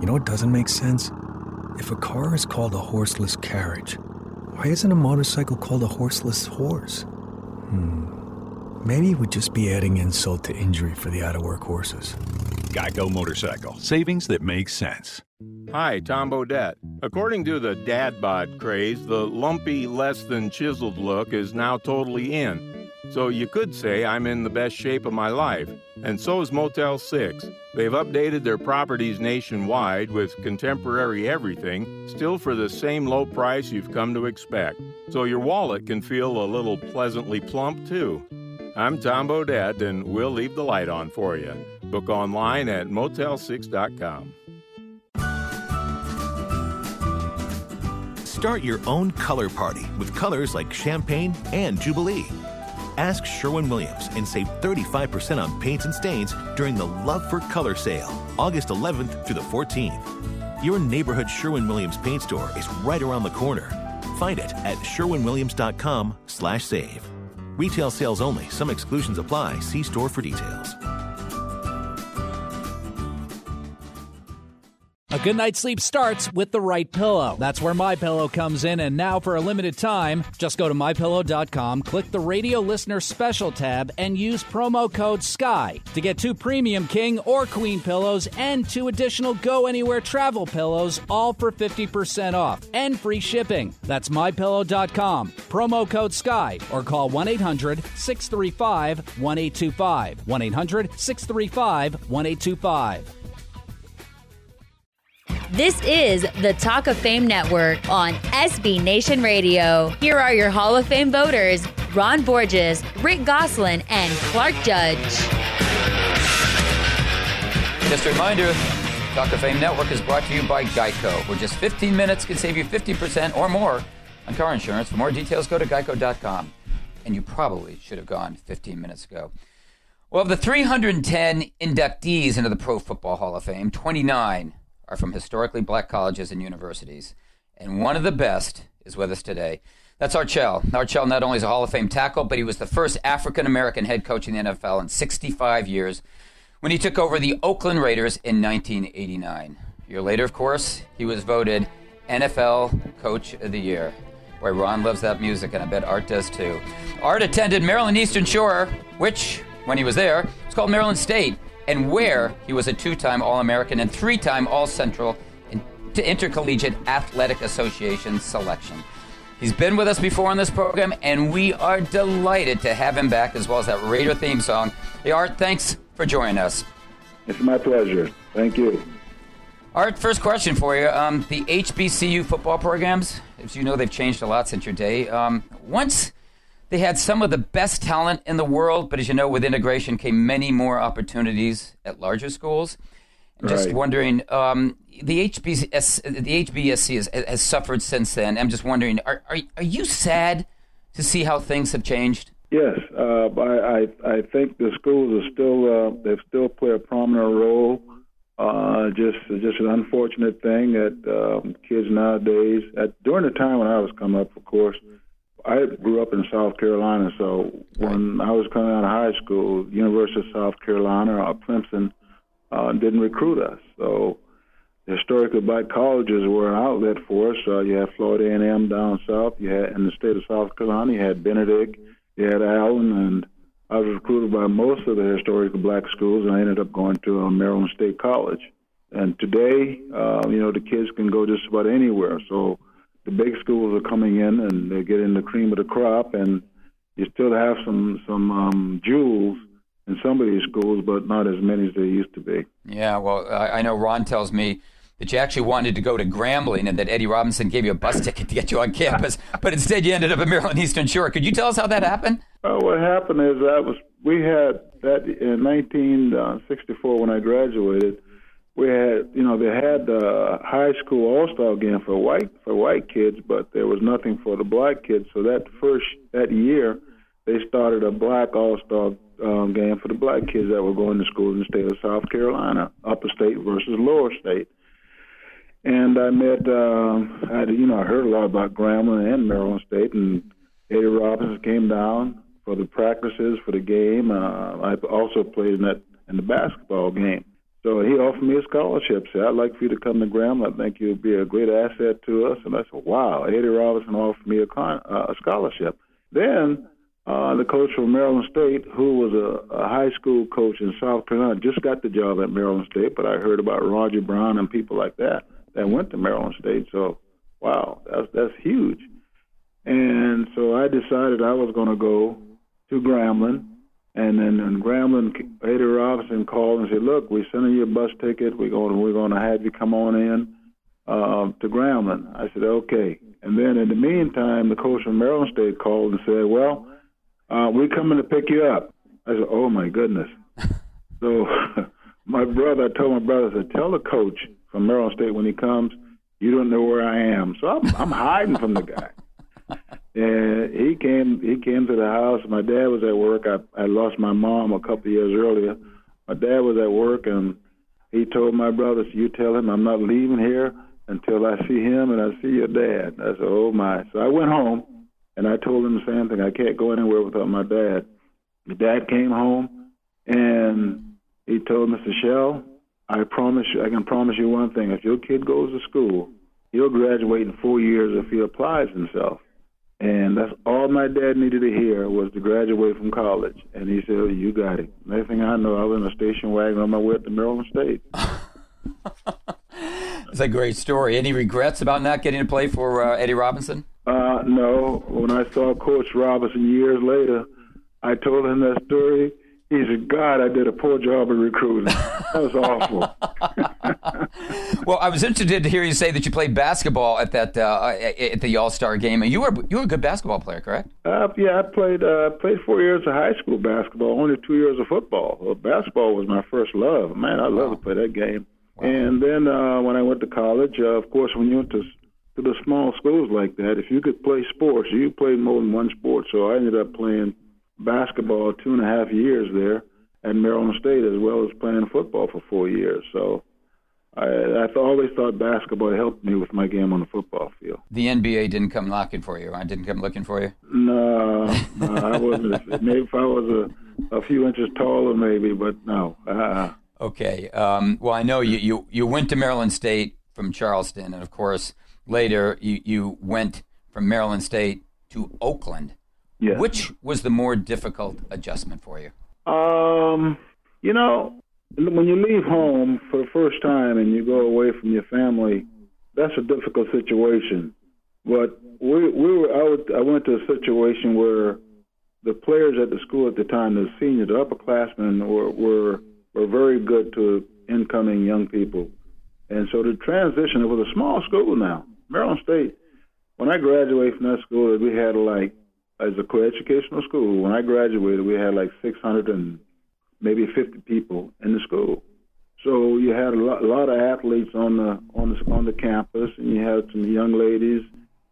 You know what doesn't make sense? If a car is called a horseless carriage, why isn't a motorcycle called a horseless horse? Hmm. Maybe it would just be adding insult to injury for the out of work horses. Geico Motorcycle. Savings that make sense. Hi, Tom Bodett. According to the dad bod craze, the lumpy, less than chiseled look is now totally in. So you could say I'm in the best shape of my life. And so is Motel 6. They've updated their properties nationwide with contemporary everything, still for the same low price you've come to expect. So your wallet can feel a little pleasantly plump, too. I'm Tom Bodett, and we'll leave the light on for you. Book online at motel6.com. Start your own color party with colors like Champagne and Jubilee. Ask Sherwin Williams and save 35% on paints and stains during the Love for Color sale, August 11th through the 14th. Your neighborhood Sherwin Williams paint store is right around the corner. Find it at sherwinwilliams.com/save. Retail sales only. Some exclusions apply. See store for details. A good night's sleep starts with the right pillow. That's where My Pillow comes in and now for a limited time, just go to mypillow.com, click the radio listener special tab and use promo code SKY to get two premium king or queen pillows and two additional go anywhere travel pillows all for 50% off and free shipping. That's mypillow.com, promo code SKY or call 1-800-635-1825. 1-800-635-1825. This is the Talk of Fame Network on SB Nation Radio. Here are your Hall of Fame voters Ron Borges, Rick Gosselin, and Clark Judge. Just a reminder Talk of Fame Network is brought to you by Geico, where just 15 minutes can save you 50% or more on car insurance. For more details, go to geico.com. And you probably should have gone 15 minutes ago. Well, of the 310 inductees into the Pro Football Hall of Fame, 29 are from historically black colleges and universities. And one of the best is with us today. That's. Art Shell not only is a Hall of Fame tackle, but he was the first African American head coach in the NFL in 65 years when he took over the Oakland Raiders in 1989. A year later, of course, he was voted NFL Coach of the Year. Boy, Ron loves that music, and I bet Art does too. Art attended Maryland Eastern Shore, which, when he was there, was called Maryland State, and where he was a two time All American and three time All Central to Intercollegiate Athletic Association selection. He's been with us before on this program, and we are delighted to have him back, as well as that Raider theme song. Hey, Art, thanks for joining us. It's my pleasure. Thank you. Art, first question for you. Um, the HBCU football programs, as you know, they've changed a lot since your day. Um, once they had some of the best talent in the world, but as you know, with integration came many more opportunities at larger schools. I'm just Right. wondering, um, the HBS, the HBSC has, has suffered since then. I'm just wondering, are, are are you sad to see how things have changed? Yes, uh, I, I I think the schools are still uh, they still play a prominent role. Uh, just just an unfortunate thing that um, kids nowadays, at, during the time when I was coming up, of course, I grew up in South Carolina, so when I was coming out of high school, University of South Carolina or Clemson uh, didn't recruit us. So historically black colleges were an outlet for us. Uh, you had Florida A&M down south. You had in the state of South Carolina. You had Benedict. You had Allen, and I was recruited by most of the historically black schools, and I ended up going to uh, Maryland State College. And today, uh, you know, the kids can go just about anywhere. So the big schools are coming in, and they're getting the cream of the crop, and you still have some some um, jewels in some of these schools, but not as many as there used to be. Yeah, well, I, I know Ron tells me that you actually wanted to go to Grambling and that Eddie Robinson gave you a bus ticket to get you on campus, [LAUGHS] but instead you ended up at Maryland Eastern Shore. Could you tell us how that happened? Uh, what happened is that was we had that in 1964 when I graduated. We had, you know, they had the high school all star game for white for white kids, but there was nothing for the black kids. So that first that year, they started a black all star um, game for the black kids that were going to school in the state of South Carolina, upper state versus lower state. And I met, uh, I, you know, I heard a lot about Grambling and Maryland State, and Eddie Robinson came down for the practices for the game. Uh, I also played in that in the basketball game. So he offered me a scholarship. Said, "I'd like for you to come to Grambling. I think you'll be a great asset to us." And I said, "Wow!" Eddie Robinson offered me a, con- uh, a scholarship. Then uh, the coach from Maryland State, who was a, a high school coach in South Carolina, just got the job at Maryland State. But I heard about Roger Brown and people like that that went to Maryland State. So, wow, that's that's huge. And so I decided I was going to go to Grambling. And then in Grambling, Eddie Robinson called and said, "Look, we're sending you a bus ticket. We're going to, we're going to have you come on in uh, to Grambling." I said, "Okay." And then in the meantime, the coach from Maryland State called and said, "Well, uh, we're coming to pick you up." I said, "Oh my goodness!" [LAUGHS] so [LAUGHS] my brother, I told my brother, I said, "Tell the coach from Maryland State when he comes, you don't know where I am." So I'm, I'm hiding from the guy. And he came he came to the house. My dad was at work. I I lost my mom a couple of years earlier. My dad was at work and he told my brothers, You tell him I'm not leaving here until I see him and I see your dad. I said, Oh my. So I went home and I told him the same thing. I can't go anywhere without my dad. My dad came home and he told Mr. Shell, I promise you I can promise you one thing. If your kid goes to school, he'll graduate in four years if he applies himself. And that's all my dad needed to hear was to graduate from college. And he said, oh, "You got it." Next thing I know, I was in a station wagon on my way up to Maryland State. [LAUGHS] It's a great story. Any regrets about not getting to play for uh, Eddie Robinson? Uh, no. When I saw Coach Robinson years later, I told him that story. He said, God, I did a poor job of recruiting. That was awful. [LAUGHS] [LAUGHS] well, I was interested to hear you say that you played basketball at that uh, at the All Star game, and you were you were a good basketball player, correct? Uh, yeah, I played uh, played four years of high school basketball, only two years of football. Well, basketball was my first love. Man, I love wow. to play that game. Wow. And then uh, when I went to college, uh, of course, when you went to to the small schools like that, if you could play sports, you played more than one sport. So I ended up playing basketball two and a half years there at Maryland State, as well as playing football for four years. So I, I always thought basketball helped me with my game on the football field. The NBA didn't come knocking for you, I Didn't come looking for you? No, no I wasn't. [LAUGHS] maybe if I was a, a few inches taller, maybe, but no. Uh, okay. Um, well, I know you, you, you went to Maryland State from Charleston, and of course, later you, you went from Maryland State to Oakland. Yes. Which was the more difficult adjustment for you? Um, you know, when you leave home for the first time and you go away from your family, that's a difficult situation. But we we were I, would, I went to a situation where the players at the school at the time, the seniors, the upperclassmen, were were were very good to incoming young people, and so the transition. It was a small school now, Maryland State. When I graduated from that school, we had like as a co-educational school. When I graduated, we had like 600 and maybe 50 people in the school. So you had a lot, a lot of athletes on the on the on the campus, and you had some young ladies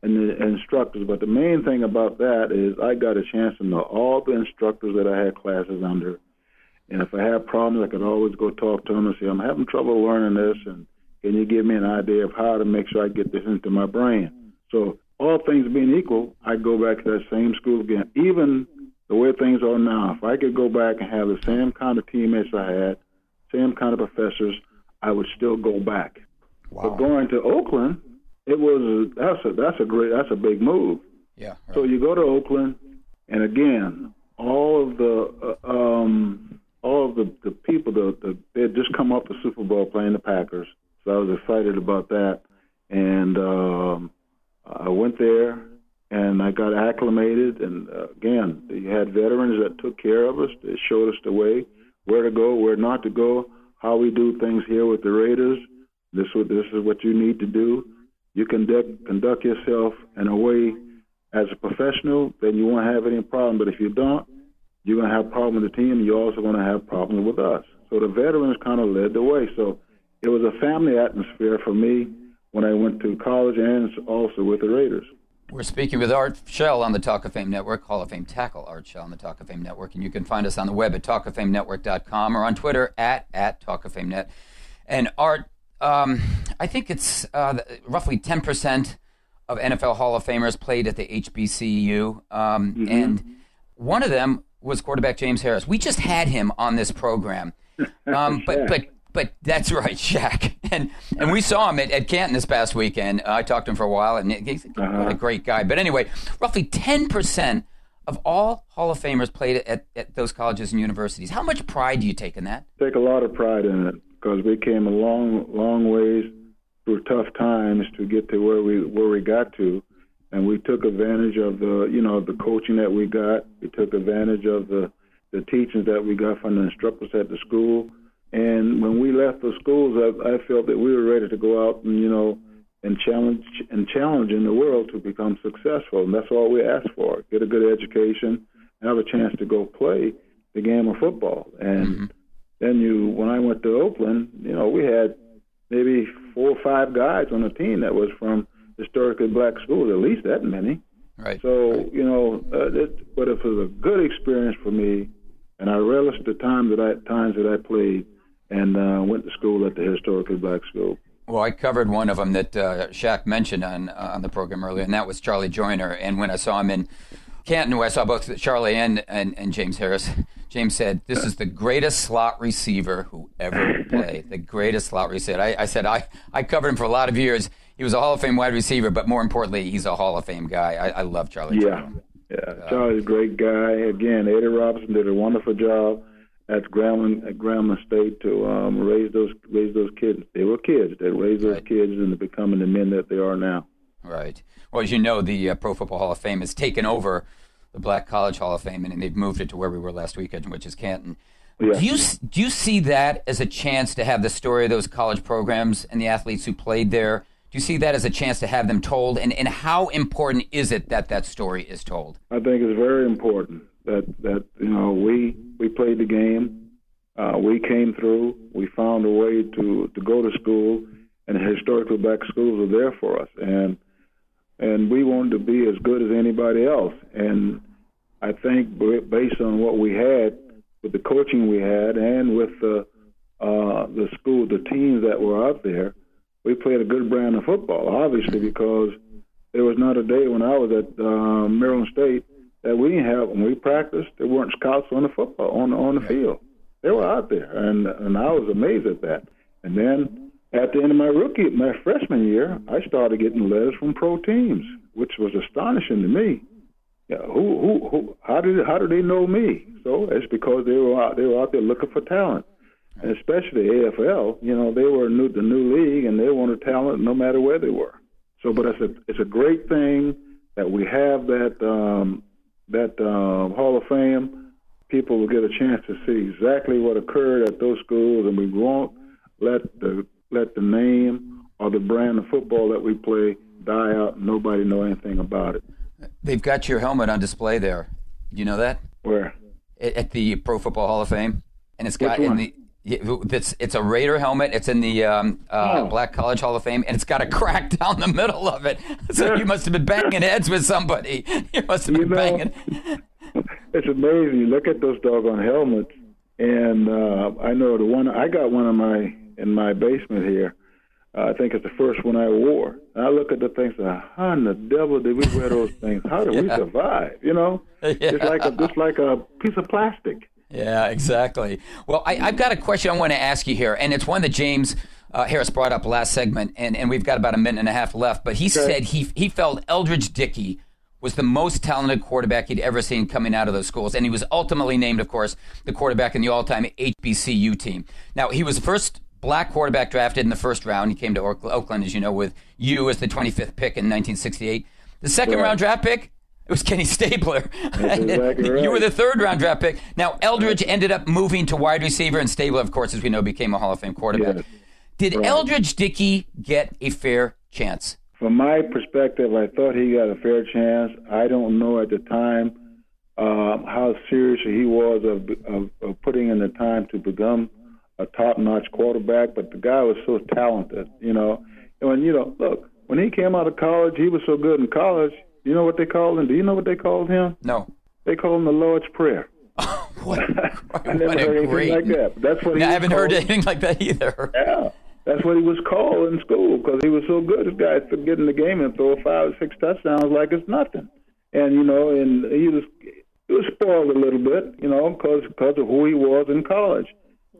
and the instructors. But the main thing about that is I got a chance to know all the instructors that I had classes under. And if I had problems, I could always go talk to them and say, I'm having trouble learning this, and can you give me an idea of how to make sure I get this into my brain? So all things being equal, I'd go back to that same school again. Even the way things are now, if I could go back and have the same kind of teammates I had, same kind of professors, I would still go back. Wow. But going to Oakland, it was that's a that's a great that's a big move. Yeah. Right. So you go to Oakland, and again, all of the uh, um, all of the, the people the, the they had just come off the Super Bowl playing the Packers, so I was excited about that, and um, I went there and I got acclimated. And uh, again, you had veterans that took care of us. They showed us the way, where to go, where not to go, how we do things here with the Raiders. This what this is what you need to do. You conduct conduct yourself in a way as a professional, then you won't have any problem. But if you don't, you're gonna have problem with the team. You're also gonna have problems with us. So the veterans kind of led the way. So it was a family atmosphere for me when I went to college and also with the Raiders. We're speaking with Art Shell on the Talk of Fame Network, Hall of Fame tackle Art Shell on the Talk of Fame Network. And you can find us on the web at talkoffamenetwork.com or on Twitter at, at Talk of Fame Net. And Art, um, I think it's uh, roughly 10% of NFL Hall of Famers played at the HBCU. Um, mm-hmm. And one of them was quarterback James Harris. We just had him on this program. [LAUGHS] Um, but, but but that's [LAUGHS] right, Shaq. And and we saw him at, at Canton this past weekend. Uh, I talked to him for a while, and he's uh-huh. a great guy. But anyway, roughly 10% of all Hall of Famers played at, at those colleges and universities. How much pride do you take in that? Take a lot of pride in it because we came a long, long ways through tough times to get to where we where we got to, and we took advantage of the you know the coaching that we got. We took advantage of the the teachings that we got from the instructors at the school and when we left the schools, I, I felt that we were ready to go out and you know and challenge and challenge in the world to become successful. And that's all we asked for: get a good education, and have a chance to go play the game of football. And mm-hmm. then you, when I went to Oakland, you know, we had maybe four or five guys on the team that was from historically black schools, at least that many. Right. So right. you know, uh, it, but it was a good experience for me, and I relished the time that I times that I played and uh, went to school at the historically black school. Well, I covered one of them that uh, Shaq mentioned on uh, on the program earlier, and that was Charlie Joiner. And when I saw him in Canton, where I saw both Charlie and, and, and James Harris, [LAUGHS] James said, "This is the greatest slot receiver who ever played. The greatest slot receiver." I, I said, "I I covered him for a lot of years. He was a Hall of Fame wide receiver, but more importantly, he's a Hall of Fame guy. I, I love Charlie. Yeah, Joiner. yeah. Charlie's a great guy. Again, Eddie Robinson did a wonderful job." At Grambling at Grambling State to um, raise those raise those kids. They were kids. They raised those right. kids into becoming the men that they are now. Right. Well, as you know, the uh, Pro Football Hall of Fame has taken over the Black College Hall of Fame, and they've moved it to where we were last weekend, which is Canton. Yeah. Do you do you see that as a chance to have the story of those college programs and the athletes who played there? Do you see that as a chance to have them told? And, and how important is it that that story is told? I think it's very important that that you know we we played the game. Uh, we came through. We found a way to to go to school, and historically black schools are there for us, and and we wanted to be as good as anybody else. And I think based on what we had with the coaching we had, and with the uh, the school, the teams that were out there, we played a good brand of football. Obviously, because there was not a day when I was at uh, Maryland State that we didn't have when we practiced. There weren't scouts on the football on on the field. They were out there, and and I was amazed at that. And then at the end of my rookie, my freshman year, I started getting letters from pro teams, which was astonishing to me. Yeah, who who who? How did how did they know me? So it's because they were out they were out there looking for talent, and especially AFL. You know, they were new the new league, and they wanted talent no matter where they were. So, but it's a it's a great thing that we have that um, that um, Hall of Fame, people will get a chance to see exactly what occurred at those schools, and we won't let the let the name or the brand of football that we play die out and nobody know anything about it. They've got your helmet on display there. Do you know that? Where? At the Pro Football Hall of Fame, and it's got in one? The. It's it's a Raider helmet. It's in the um, uh, Oh. Black College Hall of Fame, and it's got a crack [LAUGHS] down the middle of it. So you must have been banging heads with somebody. [LAUGHS] You must have been You know, banging. [LAUGHS] It's amazing. You look at those doggone helmets, and uh, I know the one I got one in my in my basement here. Uh, I think it's the first one I wore. And I look at the things and how in the devil did we wear those things? How did we survive? You know, it's like a, just like a piece of plastic. Yeah, exactly. Well, I, I've got a question I want to ask you here, and it's one that James uh, Harris brought up last segment, and, and we've got about a minute and a half left. But he said he he felt Eldridge Dickey was the most talented quarterback he'd ever seen coming out of those schools, and he was ultimately named, of course, the quarterback in the all-time HBCU team. Now, he was the first black quarterback drafted in the first round. He came to Oakland, as you know, with you as the 25th pick in 1968. The second Right. round draft pick. It was Kenny Stabler. Exactly [LAUGHS] You were the third round draft pick. Now, Eldridge ended up moving to wide receiver, and Stabler, of course, as we know, became a Hall of Fame quarterback. Did Right. Eldridge Dickey get a fair chance? From my perspective, I thought he got a fair chance. I don't know at the time um, how serious he was of, of, of putting in the time to become a top-notch quarterback, but the guy was so talented, you know. And when you know, look, when he came out of college, he was so good in college. You know what they called him? Do you know what they called him? No. They called him the Lord's Prayer. [LAUGHS] [LAUGHS] what? I never what heard anything great- like that. That's what he No, I haven't heard anything like that either. Yeah, that's what he was called in school because he was so good. This guy could get in the game and throw five or six touchdowns like it's nothing. And you know, and he was he was spoiled a little bit, you know, because because of who he was in college.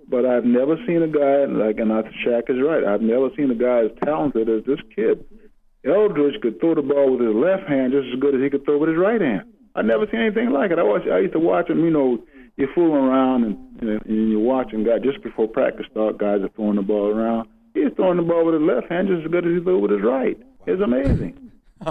But I've never seen a guy like, and I Shaq is right. I've never seen a guy as talented as this kid. Eldridge could throw the ball with his left hand just as good as he could throw with his right hand. I never seen anything like it. I watch. I used to watch him. You know, you're fooling around and, and, and you're watching guys just before practice start. Guys are throwing the ball around. He's throwing the ball with his left hand just as good as he threw with his right. It's amazing. [LAUGHS]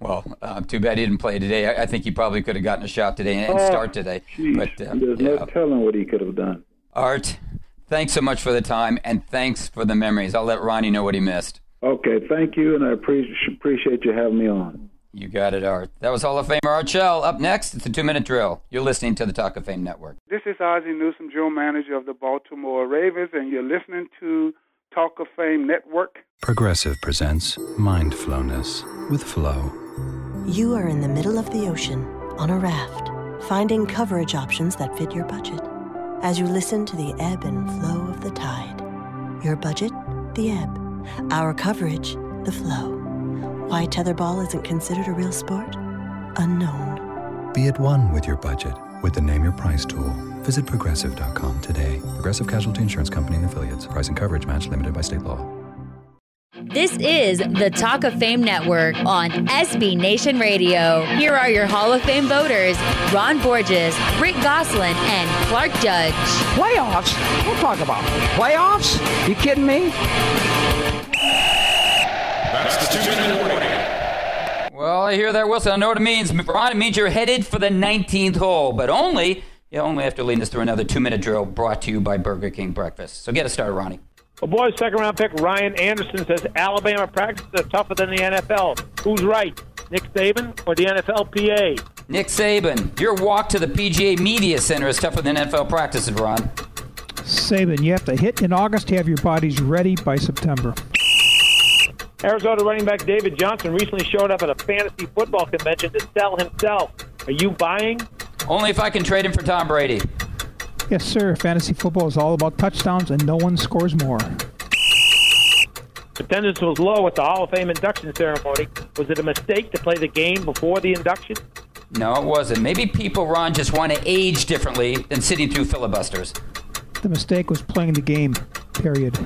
Well, uh, too bad he didn't play today. I, I think he probably could have gotten a shot today and, and Oh, start today. But uh, There's yeah. no telling what he could have done. Art, thanks so much for the time and thanks for the memories. I'll let Ronnie know what he missed. Okay, thank you, and I appreciate appreciate you having me on. You got it, Art. That was Hall of Famer Art Shell. Up next, it's a two minute drill. You're listening to the Talk of Fame Network. This is Ozzie Newsome, general manager of the Baltimore Ravens, and you're listening to Talk of Fame Network. Progressive presents Mindfulness with Flow. You are in the middle of the ocean on a raft, finding coverage options that fit your budget. As you listen to the ebb and flow of the tide, your budget, the ebb, our coverage, the flow. Why tetherball isn't considered a real sport? Unknown. Be at one with your budget with the Name Your Price tool. Visit progressive.com today. Progressive Casualty Insurance Company and affiliates. Price and coverage match limited by state law. This is the Talk of Fame Network on SB Nation Radio. Here are your Hall of Fame voters Ron Borges, Rick Gosselin, and Clark Judge. Playoffs? We'll talk about playoffs? You kidding me? That's the two-minute warning. Well, I hear that, Wilson. I know what it means. Ron, it means you're headed for the 19th hole, but only, you only have to lead us through another two minute drill brought to you by Burger King Breakfast. So get us started, Ronnie. Well, boys, second round pick Ryan Anderson says Alabama practices are tougher than the NFL. Who's right, Nick Saban or the NFLPA? Nick Saban, your walk to the PGA Media Center is tougher than NFL practices, Ron. Saban, you have to hit in August to have your bodies ready by September. Arizona running back David Johnson recently showed up at a fantasy football convention to sell himself. Are you buying? Only if I can trade him for Tom Brady. Yes, sir. Fantasy football is all about touchdowns, and no one scores more. Attendance was low at the Hall of Fame induction ceremony. Was it a mistake to play the game before the induction? No, it wasn't. Maybe people, Ron, just want to age differently than sitting through filibusters. The mistake was playing the game, period.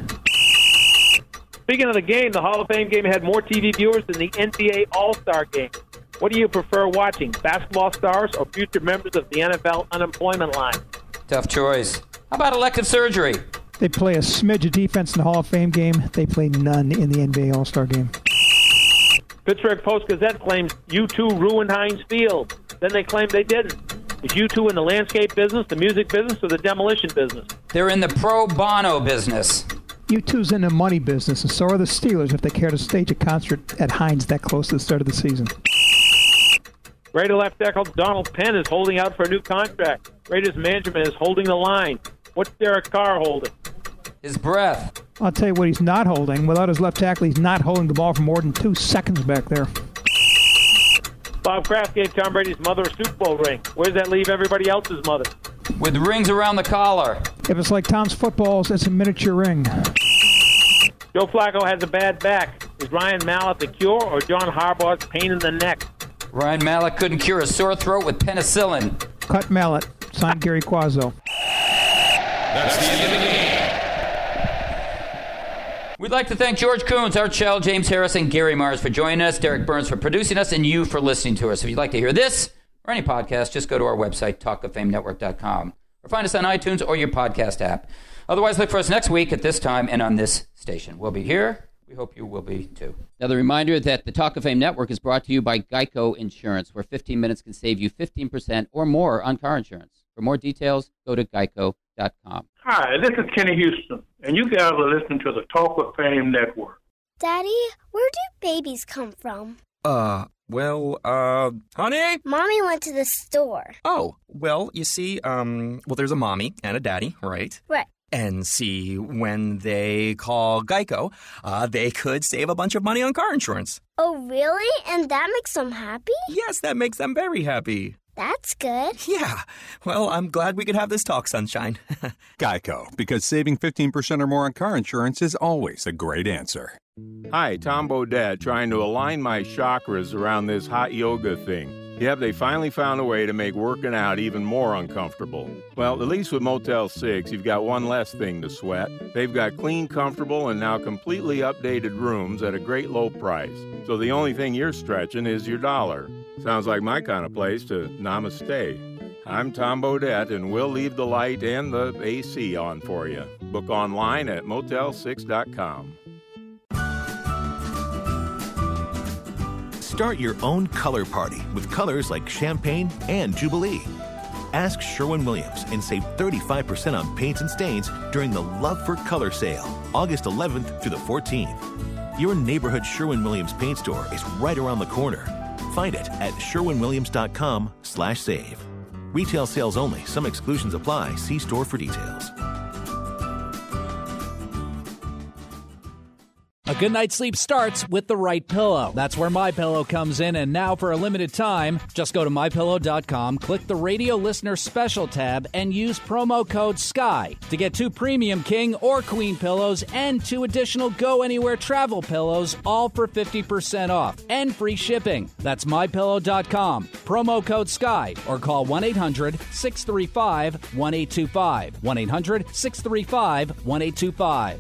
Speaking of the game, the Hall of Fame game had more TV viewers than the NBA All Star game. What do you prefer watching, basketball stars or future members of the NFL unemployment line? Tough choice. How about elective surgery? They play a smidge of defense in the Hall of Fame game. They play none in the NBA All Star game. Pittsburgh Post Gazette claims U2 ruined Heinz Field. Then they claim they didn't. Is U2 in the landscape business, the music business, or the demolition business? They're in the pro bono business. U2's in the money business, and so are the Steelers if they care to stage a concert at Heinz that close to the start of the season. Raider left tackle Donald Penn is holding out for a new contract. Raiders management is holding the line. What's Derek Carr holding? His breath. I'll tell you what he's not holding. Without his left tackle, he's not holding the ball for more than two seconds back there. Bob Kraft gave Tom Brady's mother a Super Bowl ring. Where does that leave everybody else's mother? With rings around the collar. If it's like Tom's footballs, it's a miniature ring. Joe Flacco has a bad back. Is Ryan Mallett the cure or John Harbaugh's pain in the neck? Ryan Mallett couldn't cure a sore throat with penicillin. Cut Mallett. Signed Gary Cuozzo. That's the end of the game. We'd like to thank George Kunz, Art Shell, James Harris, and Gary Mars for joining us, Derek Burns for producing us, and you for listening to us. If you'd like to hear this or any podcast, just go to our website, talkoffamenetwork.com, or find us on iTunes or your podcast app. Otherwise, look for us next week at this time and on this station. We'll be here. We hope you will be too. Another reminder that the Talk of Fame Network is brought to you by Geico Insurance, where 15 minutes can save you 15% or more on car insurance. For more details, go to geico.com. Hi, this is Kenny Houston, and you guys are listening to the Talk of Fame Network. Daddy, where do babies come from? Uh, well, uh, honey? Mommy went to the store. Oh, well, you see, um, well, there's a mommy and a daddy, right? Right. And see, when they call Geico, uh, they could save a bunch of money on car insurance. Oh, really? And that makes them happy? Yes, that makes them very happy. That's good. [LAUGHS] Yeah. Well, I'm glad we could have this talk, Sunshine. [LAUGHS] Geico, because saving 15% or more on car insurance is always a great answer. Hi, Tom Bodett, trying to align my chakras around this hot yoga thing. Yep, they finally found a way to make working out even more uncomfortable. Well, at least with Motel 6, you've got one less thing to sweat. They've got clean, comfortable, and now completely updated rooms at a great low price. So the only thing you're stretching is your dollar. Sounds like my kind of place to namaste. I'm Tom Bodett, and we'll leave the light and the AC on for you. Book online at motel6.com. Start your own color party with colors like champagne and jubilee. Ask Sherwin Williams and save 35% on paints and stains during the Love for Color sale, August 11th through the 14th. Your neighborhood Sherwin Williams paint store is right around the corner. Find it at sherwinwilliams.com/save. Retail sales only. Some exclusions apply. See store for details. A good night's sleep starts with the right pillow. That's where My Pillow comes in and now for a limited time, just go to mypillow.com, click the radio listener special tab and use promo code SKY to get two premium king or queen pillows and two additional go anywhere travel pillows all for 50% off and free shipping. That's mypillow.com, promo code SKY or call 1-800-635-1825. 1-800-635-1825.